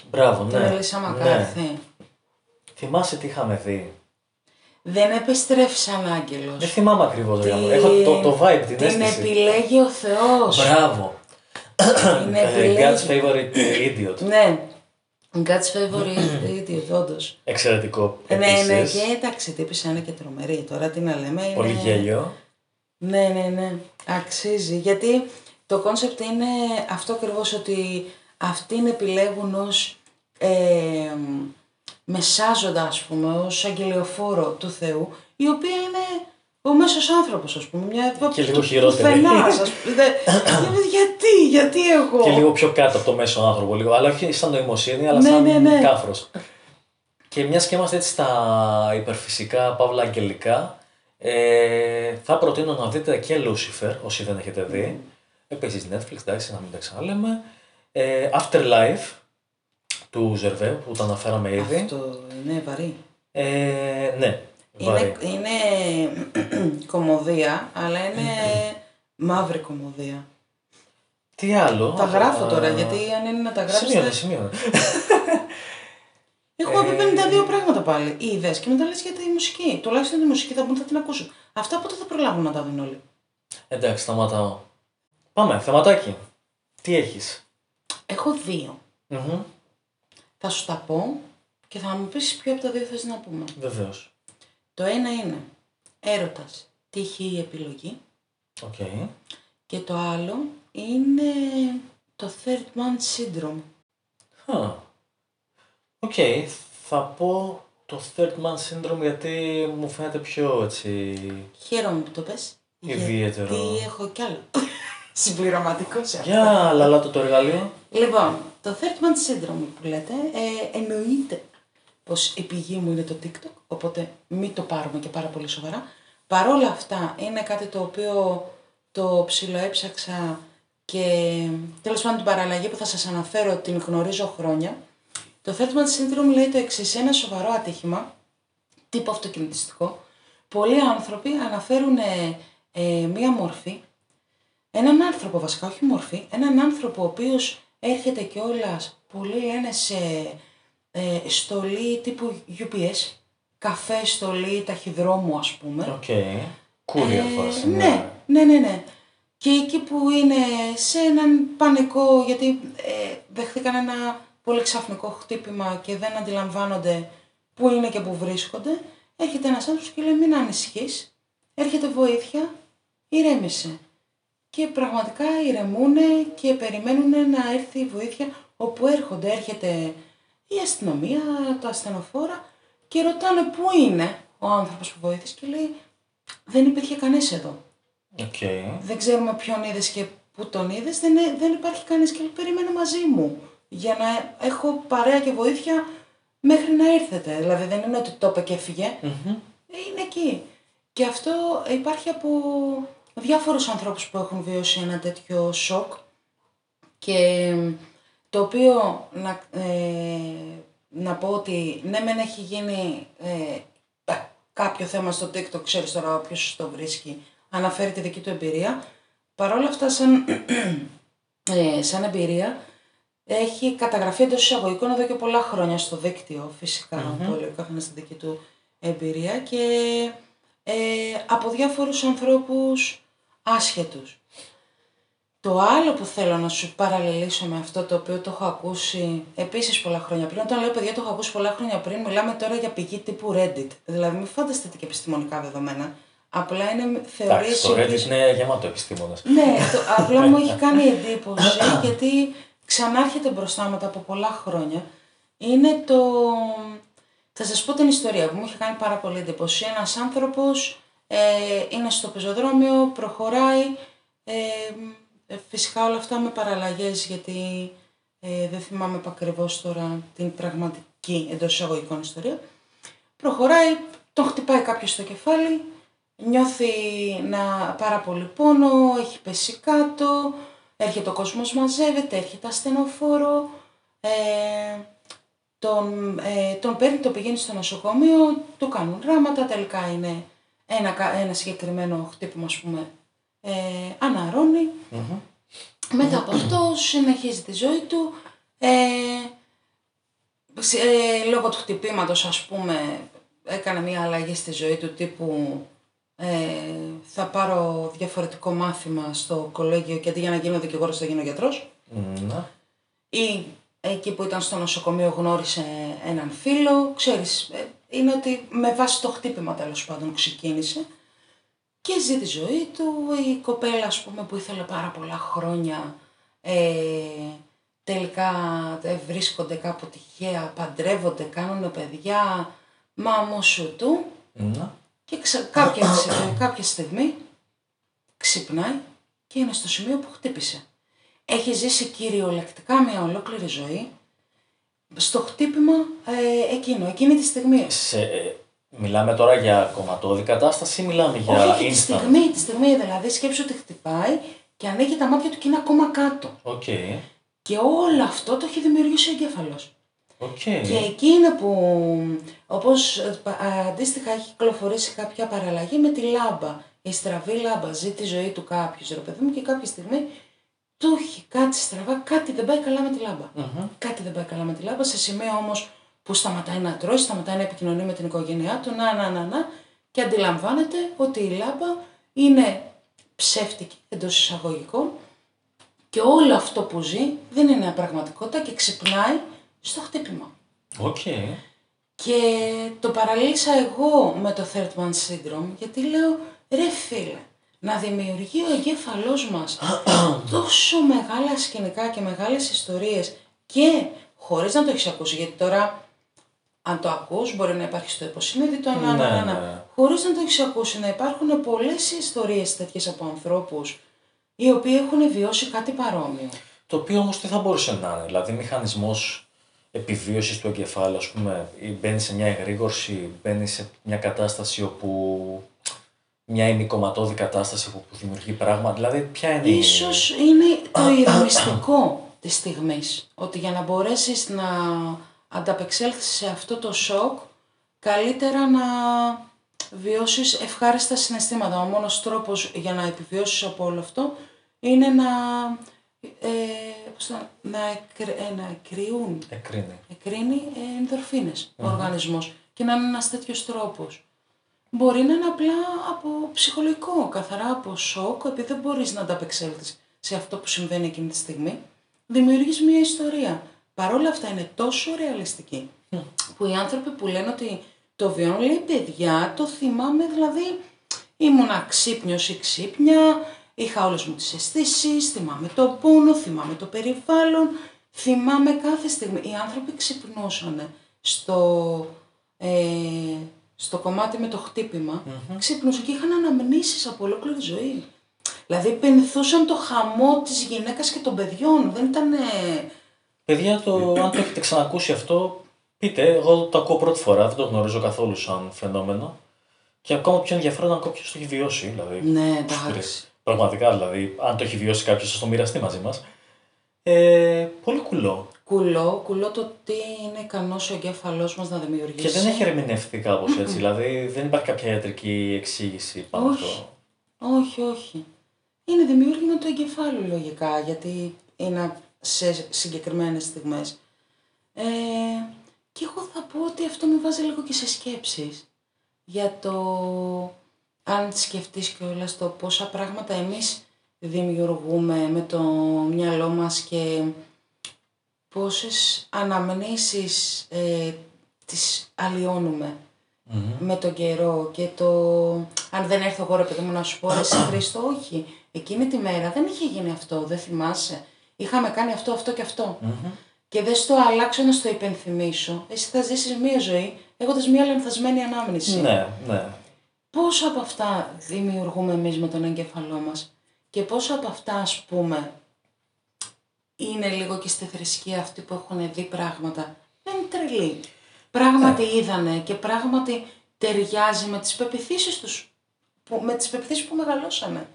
S1: Μπράβο, ναι.
S2: Την Ελίσσα Μακάρθη. Ναι.
S1: Θυμάσαι τι είχαμε δει;
S2: Δεν επιστρέφει σαν άγγελος.
S1: Δεν θυμάμαι ακριβώς, τη... Έχω το, το vibe, την, την
S2: αίσθηση. Την επιλέγει ο Θεός.
S1: Μπράβο.
S2: Την
S1: Ε,
S2: επιλέγει.
S1: God's favorite idiot.
S2: Ναι. God's favorite idiot, όντως.
S1: Εξαιρετικό.
S2: Ναι, ναι,
S1: επίσης.
S2: και εντάξει, τύπισσα είναι και τρομερή. Τώρα τι να λέμε. Είναι...
S1: Πολύ γέλιο.
S2: Ναι, ναι, ναι. Αξίζει. Γιατί το κόνσεπτ είναι αυτό ακριβώς ότι αυτήν επιλέγουν ως ε, μεσάζοντα, ας πούμε, ως αγγελιοφόρο του Θεού, η οποία είναι ο μέσος άνθρωπος, ας πούμε. Μια
S1: Και λίγο
S2: του-
S1: χειρότερη.
S2: πουθενάς, ας πούμε. Δε- γιατί, γιατί εγώ;
S1: Και λίγο πιο κάτω από το μέσο άνθρωπο, λίγο. αλλά όχι σαν νοημοσύνη, αλλά
S2: Ναι,
S1: σαν
S2: ναι, ναι.
S1: κάφρος. Και μιας και είμαστε έτσι στα υπερφυσικά, παύλα αγγελικά, ε, θα προτείνω να δείτε και Lucifer, όσοι δεν έχετε δει. Επίσης Netflix, εντάξει, να μην τα ξαναλέμε. Ε, Afterlife, του Ζερβέ, που τα αναφέραμε ήδη.
S2: Αυτό είναι βαρύ.
S1: Ε, ναι, βαρύ.
S2: Είναι, είναι κομμωδία, αλλά είναι μαύρη κομμωδία.
S1: Τι άλλο;
S2: Τα γράφω
S1: Α,
S2: τώρα, γιατί αν είναι να τα γράψετε...
S1: Σημείωνε, σημείωνε.
S2: Έχουμε
S1: Ε,
S2: πει 52 πράγματα πάλι. Είδε και μετά λες για τη μουσική. Τουλάχιστον τη μουσική θα μπουν θα την ακούσουν. Αυτά πότε θα προλάβουν να τα δουν όλοι.
S1: Εντάξει, σταματάω. Πάμε, θεματάκι. Τι έχεις;
S2: Έχω δύο.
S1: Μμμ,
S2: Θα σου τα πω και θα μου πεις ποιο από τα δύο θες να πούμε.
S1: Βεβαίως.
S2: Το ένα είναι έρωτας, τύχη ή επιλογή.
S1: Οκ.
S2: Και το άλλο είναι το third man syndrome.
S1: Α. Οκ, θα πω το third man syndrome γιατί μου φαίνεται πιο έτσι...
S2: Χαίρομαι που το πες.
S1: Ιδιαίτερο.
S2: Γιατί έχω κι άλλο. Συμπληρωματικός σε αυτό.
S1: Για λαλάτο το εργαλείο.
S2: Λοιπόν, το third man syndrome που λέτε ε, εννοείται πως η πηγή μου είναι το TikTok, οπότε μην το πάρουμε και πάρα πολύ σοβαρά. Παρόλα αυτά είναι κάτι το οποίο το ψιλοέψαξα και τέλος πάντων την παραλλαγή που θα σας αναφέρω την γνωρίζω χρόνια. Το third man syndrome λέει το εξής ένα σοβαρό ατύχημα, τύπο αυτοκινητιστικό. Πολλοί άνθρωποι αναφέρουν ε, ε, μία μορφή έναν άνθρωπο βασικά, όχι μορφή, έναν άνθρωπο ο οποίος έρχεται κιόλας πολύ λένε σε ε, στολή τύπου UPS, καφέ στολή ταχυδρόμου ας πούμε.
S1: Οκ. Courier
S2: Ε,
S1: φάση.
S2: ναι, ναι, ναι, ναι. Και εκεί που είναι σε έναν πανικό, γιατί ε, δεχτήκαν ένα πολύ ξαφνικό χτύπημα και δεν αντιλαμβάνονται πού είναι και πού βρίσκονται, έρχεται ένας άνθρωπος και λέει μην ανησυχείς, έρχεται βοήθεια, ηρέμησε. Και πραγματικά ηρεμούν και περιμένουν να έρθει η βοήθεια όπου έρχονται. Έρχεται η αστυνομία, τα ασθενοφόρα και ρωτάνε πού είναι ο άνθρωπος που βοήθησε και λέει δεν υπήρχε κανείς εδώ.
S1: Οκ.
S2: Δεν ξέρουμε ποιον είδες και πού τον είδες, δεν, ε- δεν υπάρχει κανείς και λέει, περίμενε μαζί μου για να έχω παρέα και βοήθεια μέχρι να ήρθετε. Δηλαδή δεν είναι ότι το είπε και έφυγε,
S1: Μμμ.
S2: είναι εκεί. Και αυτό υπάρχει από διάφορους ανθρώπους που έχουν βιώσει ένα τέτοιο σοκ και το οποίο να, ε, να πω ότι ναι μεν έχει γίνει ε, ε, κάποιο θέμα στο TikTok, ξέρεις τώρα ποιο το βρίσκει, αναφέρει τη δική του εμπειρία. Παρ' όλα αυτά, σαν, ε, σαν εμπειρία, έχει καταγραφεί εντός εισαγωγικών εδώ και πολλά χρόνια στο δίκτυο, φυσικά, mm-hmm. το λέει ο καθένας στη δική του εμπειρία και ε, από διάφορους ανθρώπους άσχετους. Το άλλο που θέλω να σου παραλληλήσω με αυτό το οποίο το έχω ακούσει επίσης πολλά χρόνια πριν, όταν λέω παιδιά το έχω ακούσει πολλά χρόνια πριν, μιλάμε τώρα για πηγή τύπου Reddit. Δηλαδή μην φανταστείτε και επιστημονικά δεδομένα. Απλά είναι θεωρίες...
S1: το Reddit είναι γεμάτο επιστήμονες.
S2: Ναι, το, απλά μου έχει κάνει εντύπωση γιατί ξανάρχεται μπροστά μετά από πολλά χρόνια. Είναι το... Θα σας πω την ιστορία που μου έχει κάνει πάρα πολύ εντύπωση. Ένας άνθρωπος ε, είναι στο πεζοδρόμιο, προχωράει, ε, ε, φυσικά όλα αυτά με παραλλαγές γιατί ε, δεν θυμάμαι ακριβώς τώρα την πραγματική εντός εισαγωγικών ιστορία. Προχωράει, τον χτυπάει κάποιος στο κεφάλι, νιώθει να πάρα πολύ πόνο, έχει πέσει κάτω, έρχεται ο κόσμος μαζεύεται, έρχεται ασθενοφόρο, ε, τον, ε, τον παίρνει, το πηγαίνει στο νοσοκομείο, του κάνουν ράματα, τελικά είναι ένα, ένα συγκεκριμένο χτύπημα, ας πούμε, ε, αναρρωνει Μετά από αυτό συνεχίζει τη ζωή του. Ε, ε, λόγω του χτυπήματος ας πούμε έκανε μια αλλαγή στη ζωή του τύπου ε, θα πάρω διαφορετικό μάθημα στο κολέγιο και αντί για να γίνω δικηγόρος θα γίνω γιατρός.
S1: Ναι.
S2: Ή εκεί που ήταν στο νοσοκομείο γνώρισε έναν φίλο. Ξέρεις, ε, είναι ότι με βάση το χτύπημα τέλος πάντων ξεκίνησε και ζει τη ζωή του. Η κοπέλα, ας πούμε, που ήθελε πάρα πολλά χρόνια, ε, τελικά ε, βρίσκονται κάπου τυχαία, παντρεύονται, κάνουν παιδιά, μα σου του.
S1: Ναι.
S2: Και ξα... κάποια, κάποια στιγμή ξυπνάει και είναι στο σημείο που χτύπησε. Έχει ζήσει κυριολεκτικά μια ολόκληρη ζωή στο χτύπημα ε, εκείνο, εκείνη τη στιγμή.
S1: Σε, ε, μιλάμε τώρα για κομματώδη κατάσταση ή μιλάμε για
S2: Όχι, τη στιγμή, τη στιγμή δηλαδή σκέψου ότι χτυπάει και ανοίγει τα μάτια του και είναι ακόμα κάτω.
S1: Okay.
S2: Και όλο αυτό το έχει δημιουργήσει ο εγκέφαλος.
S1: Okay.
S2: Και εκεί είναι που, όπως ε, αντίστοιχα έχει κυκλοφορήσει κάποια παραλλαγή με τη λάμπα. Η στραβή λάμπα ζει τη ζωή του κάποιου, ρε παιδί μου, και κάποια στιγμή του έχει κάτι στραβά, κάτι δεν πάει καλά με τη λαμπα Κάτι δεν πάει καλά με τη λάμπα, σε σημείο όμως που σταματάει να τρώει, σταματάει να επικοινωνεί με την οικογένειά του, να, να, να, να, και αντιλαμβάνεται ότι η λάμπα είναι ψεύτικη εντός εισαγωγικών και όλο αυτό που ζει δεν είναι πραγματικότητα και ξυπνάει στο χτύπημα.
S1: Okay.
S2: Και το παραλύσα εγώ με το third man syndrome γιατί λέω ρε φίλε, να δημιουργεί ο εγκέφαλός μας τόσο μεγάλα σκηνικά και μεγάλες ιστορίες και χωρίς να το έχεις ακούσει, γιατί τώρα αν το ακούς μπορεί να υπάρχει στο υποσυνείδητο, να, να, να, να. χωρίς να το έχεις ακούσει να υπάρχουν πολλές ιστορίες τέτοιες από ανθρώπους οι οποίοι έχουν βιώσει κάτι παρόμοιο.
S1: Το οποίο όμως τι θα μπορούσε να είναι, δηλαδή μηχανισμός επιβίωσης του εγκεφάλου, ας πούμε, μπαίνεις σε μια εγρήγορση, μπαίνεις σε μια κατάσταση όπου μια ημικομματώδη κατάσταση που δημιουργεί πράγμα. Δηλαδή, ποια είναι
S2: Ίσως είναι το ηρεμιστικό της στιγμής. Ότι για να μπορέσεις να ανταπεξέλθεις σε αυτό το σοκ, καλύτερα να βιώσεις ευχάριστα συναισθήματα. Ο μόνος τρόπος για να επιβιώσεις από όλο αυτό είναι να, ε, να, ε, να εκριούν,
S1: εκρίνει,
S2: εκρίνει ενδορφίνες ο οργανισμός και να είναι ένας τέτοιος τρόπος. Μπορεί να είναι απλά από ψυχολογικό, καθαρά από σοκ, επειδή δεν μπορείς να ανταπεξέλθεις σε αυτό που συμβαίνει εκείνη τη στιγμή. Δημιουργείς μια ιστορία. Παρ' όλα αυτά είναι τόσο ρεαλιστική, που οι άνθρωποι που λένε ότι το βιώνουν, λέει παιδιά, το θυμάμαι, δηλαδή ήμουνα ξύπνιος ή ξύπνια, είχα όλες μου τις αισθήσεις, θυμάμαι το πόνο, θυμάμαι το περιβάλλον, θυμάμαι κάθε στιγμή. Οι άνθρωποι ξυπνούσαν στο, ε, στο κομμάτι με το χτύπημα, mm-hmm. ξύπνουσαν και είχαν αναμνήσεις από ολόκληρη ζωή. Δηλαδή πενθούσαν το χαμό της γυναίκας και των παιδιών. Δεν ήταν...
S1: Παιδιά, το, αν το έχετε ξανακούσει αυτό, πείτε, εγώ το ακούω πρώτη φορά, δεν το γνωρίζω καθόλου σαν φαινόμενο. Και ακόμα πιο ενδιαφέρον αν κάποιος το έχει βιώσει. Δηλαδή,
S2: ναι, εντάξει.
S1: Πραγματικά δηλαδή, αν το έχει βιώσει κάποιος, θα το μοιραστεί μαζί μας. Ε, πολύ κουλό.
S2: κουλό, κουλό το τι είναι ικανός ο εγκέφαλός μας να δημιουργήσει.
S1: Και δεν έχει ερμηνευτεί κάπως έτσι. Δηλαδή δεν υπάρχει κάποια ιατρική εξήγηση πάνω
S2: Όχι.
S1: αυτό.
S2: Όχι, όχι. Είναι δημιούργημα του εγκεφάλου λογικά, γιατί είναι σε συγκεκριμένες στιγμές. Ε, και εγώ θα πω ότι αυτό με βάζει λίγο και σε σκέψεις για το αν σκεφτείς κιόλας το πόσα πράγματα εμείς δημιουργούμε με το μυαλό μας και πόσες αναμνήσεις ε, τις αλλοιώνουμε με τον καιρό και το αν δεν έρθω εγώ ρε παιδί μου να σου πω ρε εσύ Χρήστο όχι. Εκείνη τη μέρα δεν είχε γίνει αυτό δεν θυμάσαι είχαμε κάνει αυτό αυτό και αυτό και δεν στο αλλάξω να στο υπενθυμίσω εσύ θα ζήσεις μία ζωή έχοντας μία λανθασμένη ανάμνηση
S1: Ναι, ναι.
S2: πόσο από αυτά δημιουργούμε εμείς με τον εγκέφαλό μας και πόσο από αυτά ας πούμε είναι λίγο και στη θρησκεία αυτοί που έχουν δει πράγματα. Δεν είναι τρελοί. Πράγματι είδανε και πράγματι ταιριάζει με τις πεπιθήσεις τους. Που, με τις πεπιθήσεις που μεγαλώσανε.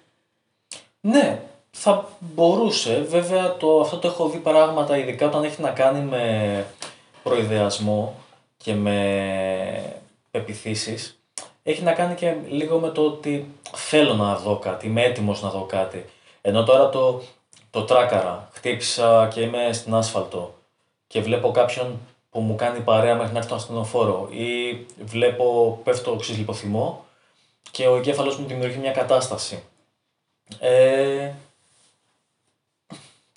S1: Ναι, θα μπορούσε. Βέβαια το, αυτό το έχω δει πράγματα, ειδικά όταν έχει να κάνει με προειδεασμό και με πεπιθήσεις. Έχει να κάνει και λίγο με το ότι θέλω να δω κάτι, είμαι έτοιμος να δω κάτι. Ενώ τώρα το, το τράκαρα, χτύπησα και είμαι στην άσφαλτο και βλέπω κάποιον που μου κάνει παρέα μέχρι να έρθει στον ασθενοφόρο ή βλέπω πέφτω ξυλιποθυμό και ο εγκέφαλος μου δημιουργεί μια κατάσταση. Ε,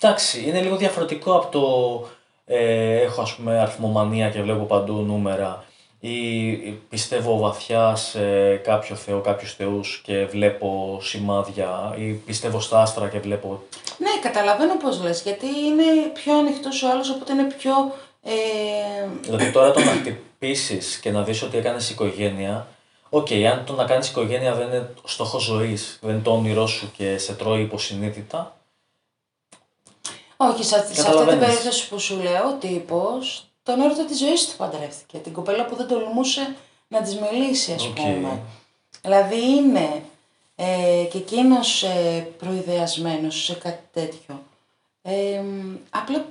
S1: εντάξει, είναι λίγο διαφορετικό από το ε, έχω ας πούμε αριθμομανία και βλέπω παντού νούμερα ή πιστεύω βαθιά σε κάποιο θεό, κάποιους θεούς και βλέπω σημάδια ή πιστεύω στα άστρα και βλέπω...
S2: Ναι, καταλαβαίνω πώς λες, γιατί είναι πιο ανοιχτός ο άλλος, οπότε είναι πιο... Ε,
S1: Δηλαδή τώρα το να χτυπήσεις και να δεις ότι έκανες οικογένεια, οκ, αν το να κάνεις οικογένεια δεν είναι στόχος ζωής, δεν είναι το όνειρό σου και σε τρώει υποσυνείδητα,
S2: όχι, σε, σε αυτή την
S1: Καταλαβαίνεις.
S2: περίπτωση που σου λέω, ο τύπος τον έρωτα της ζωής του παντρεύτηκε. Την κοπέλα που δεν τολμούσε να της μιλήσει, ας
S1: Οκ.
S2: πούμε. Δηλαδή είναι ε, και εκείνος ε, προϊδεασμένος σε κάτι τέτοιο. Ε, μ, απλά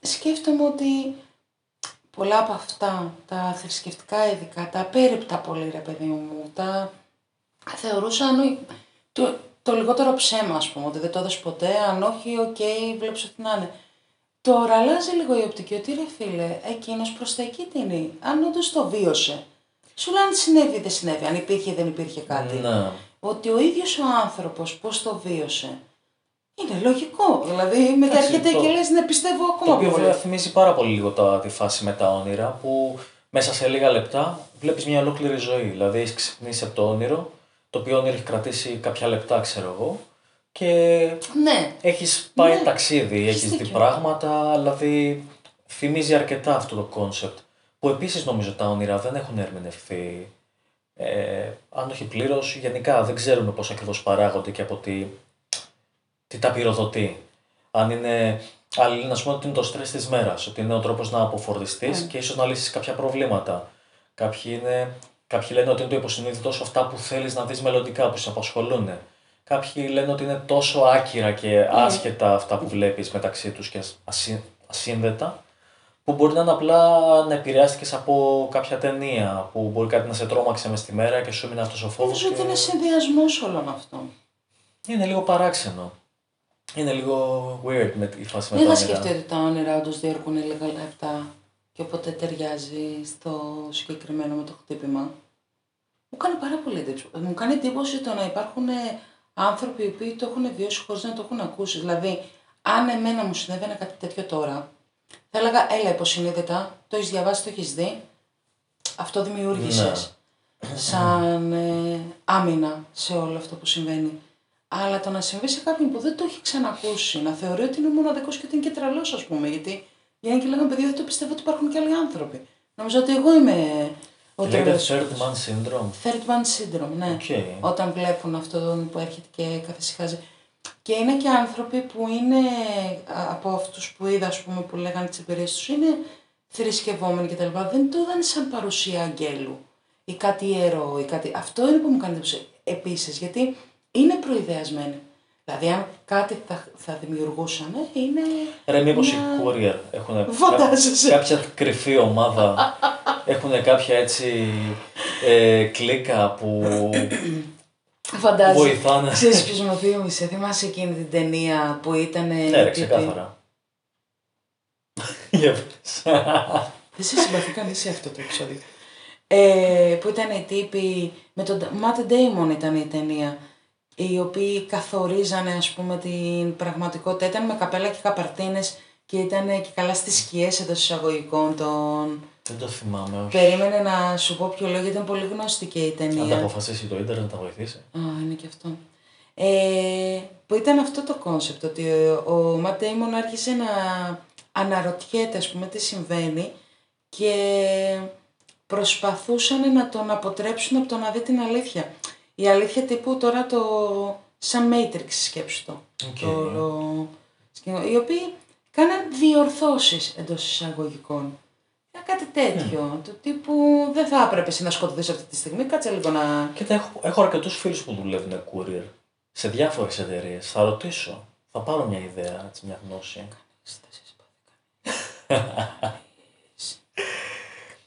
S2: σκέφτομαι ότι πολλά από αυτά, τα θρησκευτικά ειδικά, τα απέρριπτα πολύ ρε παιδί μου, τα θεωρούσα αν όχι- το, το λιγότερο ψέμα ας πούμε, ότι δεν το έδωσε ποτέ, αν όχι, οκ, βλέπεις ότι να είναι. Τώρα αλλάζει λίγο η οπτική, ότι ρε φίλε, εκείνος προς τα εκεί τείνει, αν όντως το βίωσε. Σου λέει αν συνέβη ή δεν συνέβη, αν υπήρχε ή δεν υπήρχε κάτι.
S1: ναι.
S2: Ότι ο ίδιος ο άνθρωπος πώς το βίωσε, είναι λογικό. Δηλαδή μετά
S1: Εντάξει,
S2: έρχεται
S1: το-
S2: και λες ναι πιστεύω
S1: Το
S2: ακόμα
S1: οποίο
S2: πολύ.
S1: βέβαια θυμίζει πάρα πολύ λίγο τα, τη φάση με τα όνειρα που μέσα σε λίγα λεπτά βλέπεις μια ολόκληρη ζωή. Δηλαδή έχεις ξυπνήσει από το όνειρο, το οποίο όνειρο έχει κρατήσει κάποια λεπτά ξέρω εγώ και
S2: Ναι,
S1: έχεις πάει
S2: Ναι,
S1: ταξίδι,
S2: έχεις
S1: έχεις δει
S2: δίκιο.
S1: πράγματα, δηλαδή θυμίζει αρκετά αυτό το κόνσεπτ. Που επίσης νομίζω τα όνειρα δεν έχουν ερμηνευθεί, ε, αν όχι πλήρως, γενικά δεν ξέρουμε πώς ακριβώς παράγονται και από τι, τι τα πυροδοτεί. Αν είναι, άλλοι λένε ας πούμε ότι είναι το στρες της μέρας, ότι είναι ο τρόπος να αποφορτιστείς
S2: Ναι.
S1: και ίσως να λύσεις κάποια προβλήματα. Κάποιοι, είναι, κάποιοι λένε ότι είναι το υποσυνείδητό σου αυτά που θέλεις να δεις μελλοντικά, που σε απασχολούν. Κάποιοι λένε ότι είναι τόσο άκυρα και άσχετα αυτά που βλέπεις μεταξύ τους και ασύ- ασύνδετα, που μπορεί να είναι απλά να επηρεάστηκες από κάποια ταινία, που μπορεί κάτι να σε τρόμαξε μες τη μέρα και σου έμεινε αυτός ο φόβος.
S2: νομίζω ότι
S1: Και...
S2: είναι συνδυασμός όλων αυτών.
S1: Είναι λίγο παράξενο. Είναι λίγο weird με τη φάση με
S2: Δεν
S1: τα
S2: θα
S1: όνειρα.
S2: σκεφτεί ότι τα όνειρα όντω διαρκούν λίγα λεπτά και οπότε ταιριάζει στο συγκεκριμένο με το χτύπημα. Μου κάνει πάρα πολύ εντύπωση. Μου κάνει εντύπωση το να υπάρχουν ε, άνθρωποι οι οποίοι το έχουν βιώσει χωρίς να το έχουν ακούσει. Δηλαδή, αν εμένα μου συνέβαινε κάτι τέτοιο τώρα, θα έλεγα, έλα υποσυνείδητα, το έχεις διαβάσει, το έχεις δει, αυτό δημιούργησες. Σαν ε, άμυνα σε όλο αυτό που συμβαίνει. Αλλά το να συμβεί σε κάποιον που δεν το έχει ξανακούσει, να θεωρεί ότι είναι μοναδικός και ότι είναι και τρελός, ας πούμε. Γιατί βγαίνουν και λέγανε παιδιά, δεν το πιστεύω ότι υπάρχουν και άλλοι άνθρωποι. Νομίζω ότι εγώ είμαι ο
S1: Λέγεται
S2: τρελός.
S1: third man syndrome.
S2: Third man syndrome, ναι.
S1: Οκ.
S2: Όταν βλέπουν αυτόν που έρχεται και καθησυχάζει. Και είναι και άνθρωποι που είναι α, από αυτούς που είδα, ας πούμε, που λέγανε τις εμπειρίες τους, είναι θρησκευόμενοι κτλ. Δεν το είδαν σαν παρουσία αγγέλου ή κάτι ιερό ή κάτι... Αυτό είναι που μου κάνει εντύπωση επίσης, γιατί είναι προϊδεασμένοι. Δηλαδή, αν κάτι θα, θα δημιουργούσαν, είναι.
S1: Ρε, μήπως οι
S2: μια-
S1: courier έχουν
S2: Φαντάζεσαι.
S1: κάποια κρυφή ομάδα, έχουν κάποια έτσι ε, κλίκα που
S2: Φαντάζεσαι.
S1: βοηθάνε.
S2: Ξέρεις ποιος μου θύμισε, θυμάσαι εκείνη την ταινία που ήταν...
S1: Ναι, ρε, ξεκάθαρα. Για πες.
S2: Δεν σε συμπαθεί κανείς σε αυτό το επεισόδιο. Ε, που ήταν οι τύποι, με τον Matt Damon ήταν η ταινία, οι οποίοι καθορίζανε ας πούμε την πραγματικότητα, ήταν με καπέλα και καπαρτίνες και ήταν και καλά στις σκιές εντός εισαγωγικών των...
S1: Δεν το θυμάμαι, όχι.
S2: Περίμενε να σου πω ποιο λόγο, γιατί ήταν πολύ γνωστή και η
S1: Αν τα
S2: ταινία.
S1: αποφασίσει το ίντερνετ να τα βοηθήσει.
S2: Α, είναι και αυτό. Ε, που ήταν αυτό το κόνσεπτ, ότι ο, ο Ματ Ντέιμον άρχισε να αναρωτιέται, ας πούμε, τι συμβαίνει και προσπαθούσαν να τον αποτρέψουν από το να δει την αλήθεια. Η αλήθεια τύπου τώρα το... σαν Matrix σκέψου το.
S1: Οκ.
S2: το όλο σκηνικό, οι οποίοι κάναν διορθώσεις εντός εισαγωγικών. Ήταν κάτι τέτοιο, το τύπου δεν θα έπρεπε εσύ να σκοτωθείς αυτή τη στιγμή, κάτσε λίγο να...
S1: Κοίτα, έχω, έχω αρκετούς φίλους που δουλεύουν courier σε διάφορες εταιρείες. Θα ρωτήσω. Θα πάρω μια ιδέα, έτσι, μια γνώση.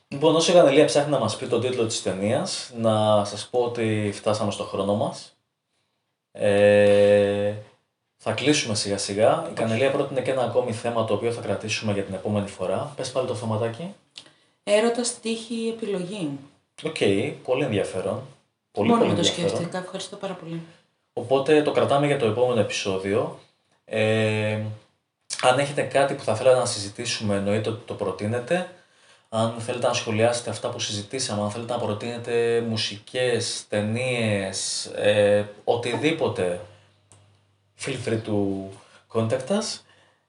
S1: Λοιπόν, όσο η Κανελία ψάχνει να μας πει τον τίτλο της ταινίας, να σας πω ότι φτάσαμε στο χρόνο μας. Ε, θα κλείσουμε σιγά σιγά. Η Κανελία πρότεινε και ένα ακόμη θέμα το οποίο θα κρατήσουμε για την επόμενη φορά. Πες πάλι το θεματάκι.
S2: Έρωτας τύχη επιλογή.
S1: Οκ, πολύ ενδιαφέρον. Πολύ,
S2: Μόνο
S1: πολύ
S2: με το
S1: ενδιαφέρον.
S2: σκέφτηκα. Ευχαριστώ πάρα πολύ.
S1: Οπότε το κρατάμε για το επόμενο επεισόδιο. Ε, αν έχετε κάτι που θα θέλατε να συζητήσουμε, εννοείται ότι το προτείνετε. Αν θέλετε να σχολιάσετε αυτά που συζητήσαμε, αν θέλετε να προτείνετε μουσικές, ταινίες, ε, οτιδήποτε, feel free to contact us.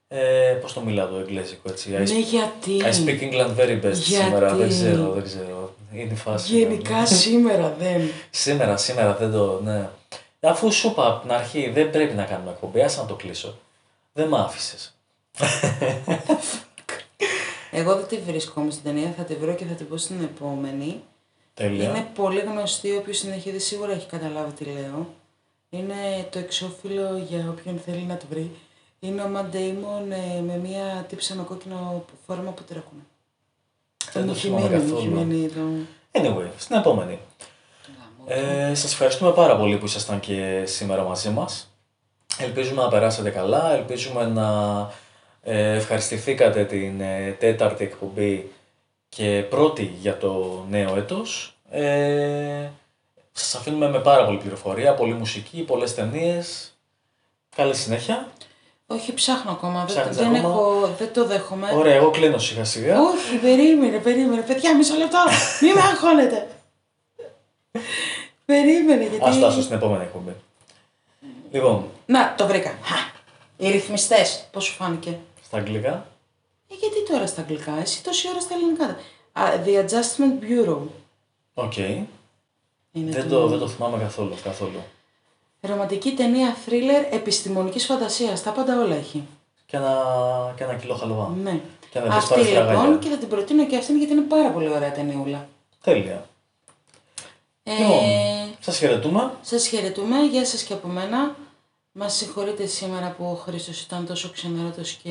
S1: Ε, πώς το μιλάω το εγγλέζικο έτσι. I,
S2: Ναι, γιατί;
S1: I speak England very best
S2: Γιατί;
S1: σήμερα, δεν ξέρω, δεν ξέρω. Είναι η φάση.
S2: Γενικά σήμερα δεν.
S1: Σήμερα, σήμερα δεν το. Ναι. Αφού σου είπα από την αρχή δεν πρέπει να κάνουμε εκπομπή, άσε να το κλείσω. Δεν μ' άφησες.
S2: Εγώ δεν τη βρίσκω όμως την ταινία, θα τη βρω και θα την πω στην επόμενη.
S1: Τέλεια.
S2: Είναι πολύ γνωστή, όποιος την έχει δει σίγουρα έχει καταλάβει τι λέω. Είναι το εξώφυλλο για όποιον θέλει να το βρει. Είναι ο Matt Damon ε, με μία τύψα με κόκκινο φόρμα που τρέχουν.
S1: Δεν
S2: Μου
S1: το
S2: έχει
S1: θυμάμαι
S2: μείνει, μου
S1: καθόλου.
S2: έχει μείνει το...
S1: Anyway, στην επόμενη. Ε, σας ευχαριστούμε πάρα πολύ που ήσασταν και σήμερα μαζί μας. Ελπίζουμε να περάσετε καλά, ελπίζουμε να ε, ευχαριστηθήκατε την ε, τέταρτη εκπομπή και πρώτη για το νέο έτος. Ε, σας αφήνουμε με πάρα πολύ πληροφορία, πολλή μουσική, πολλές ταινίες. Καλή συνέχεια.
S2: Όχι, ψάχνω ακόμα. Δεν,
S1: Ψάχνεις
S2: δεν,
S1: ακόμα;
S2: έχω, δεν το δέχομαι.
S1: Ωραία, εγώ κλείνω σιγά σιγά.
S2: Όχι, περίμενε, περίμενε. Παιδιά, μισό λεπτό. Μην με αγχώνετε. περίμενε, γιατί...
S1: Ας φτάσω στην επόμενη εκπομπή. Λοιπόν,
S2: Να, το βρήκα. Χα. Οι ρυθμιστές. Πώς σου φάνηκε;
S1: στα αγγλικά.
S2: Ε, γιατί τώρα στα αγγλικά, εσύ τόση ώρα στα ελληνικά. Α, the Adjustment Bureau.
S1: Οκ.
S2: Είναι
S1: Δεν το, δεν το θυμάμαι καθόλου. καθόλου.
S2: Ρομαντική ταινία thriller επιστημονικής φαντασίας. Τα πάντα όλα έχει.
S1: Και ένα, και ένα κιλό χαλβά.
S2: Ναι.
S1: Και να δεις
S2: Αυτή
S1: πάρει
S2: λοιπόν
S1: στραγάλια.
S2: και θα την προτείνω και αυτήν γιατί είναι πάρα πολύ ωραία ταινιούλα.
S1: Τέλεια.
S2: Ε,
S1: Λοιπόν, σας χαιρετούμε.
S2: Σας χαιρετούμε, γεια σας και από μένα. Μας συγχωρείτε σήμερα που ο Χρήστος ήταν τόσο ξενέρωτος και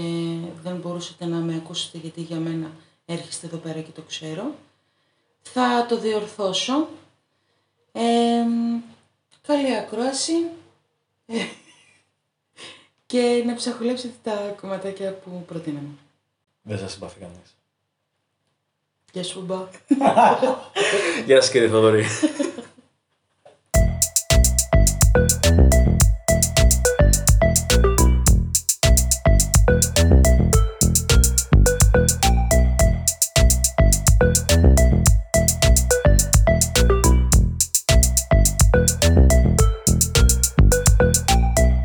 S2: δεν μπορούσατε να με ακούσετε γιατί για μένα έρχεστε εδώ πέρα και το ξέρω. Θα το διορθώσω. Ε, καλή ακρόαση. Ε, και να ψαχουλέψετε τα κομματάκια που προτείναμε.
S1: Δεν σας συμπαθεί κανείς.
S2: Γεια σου, μπα.
S1: Γεια σας κύριε Θοδωρή.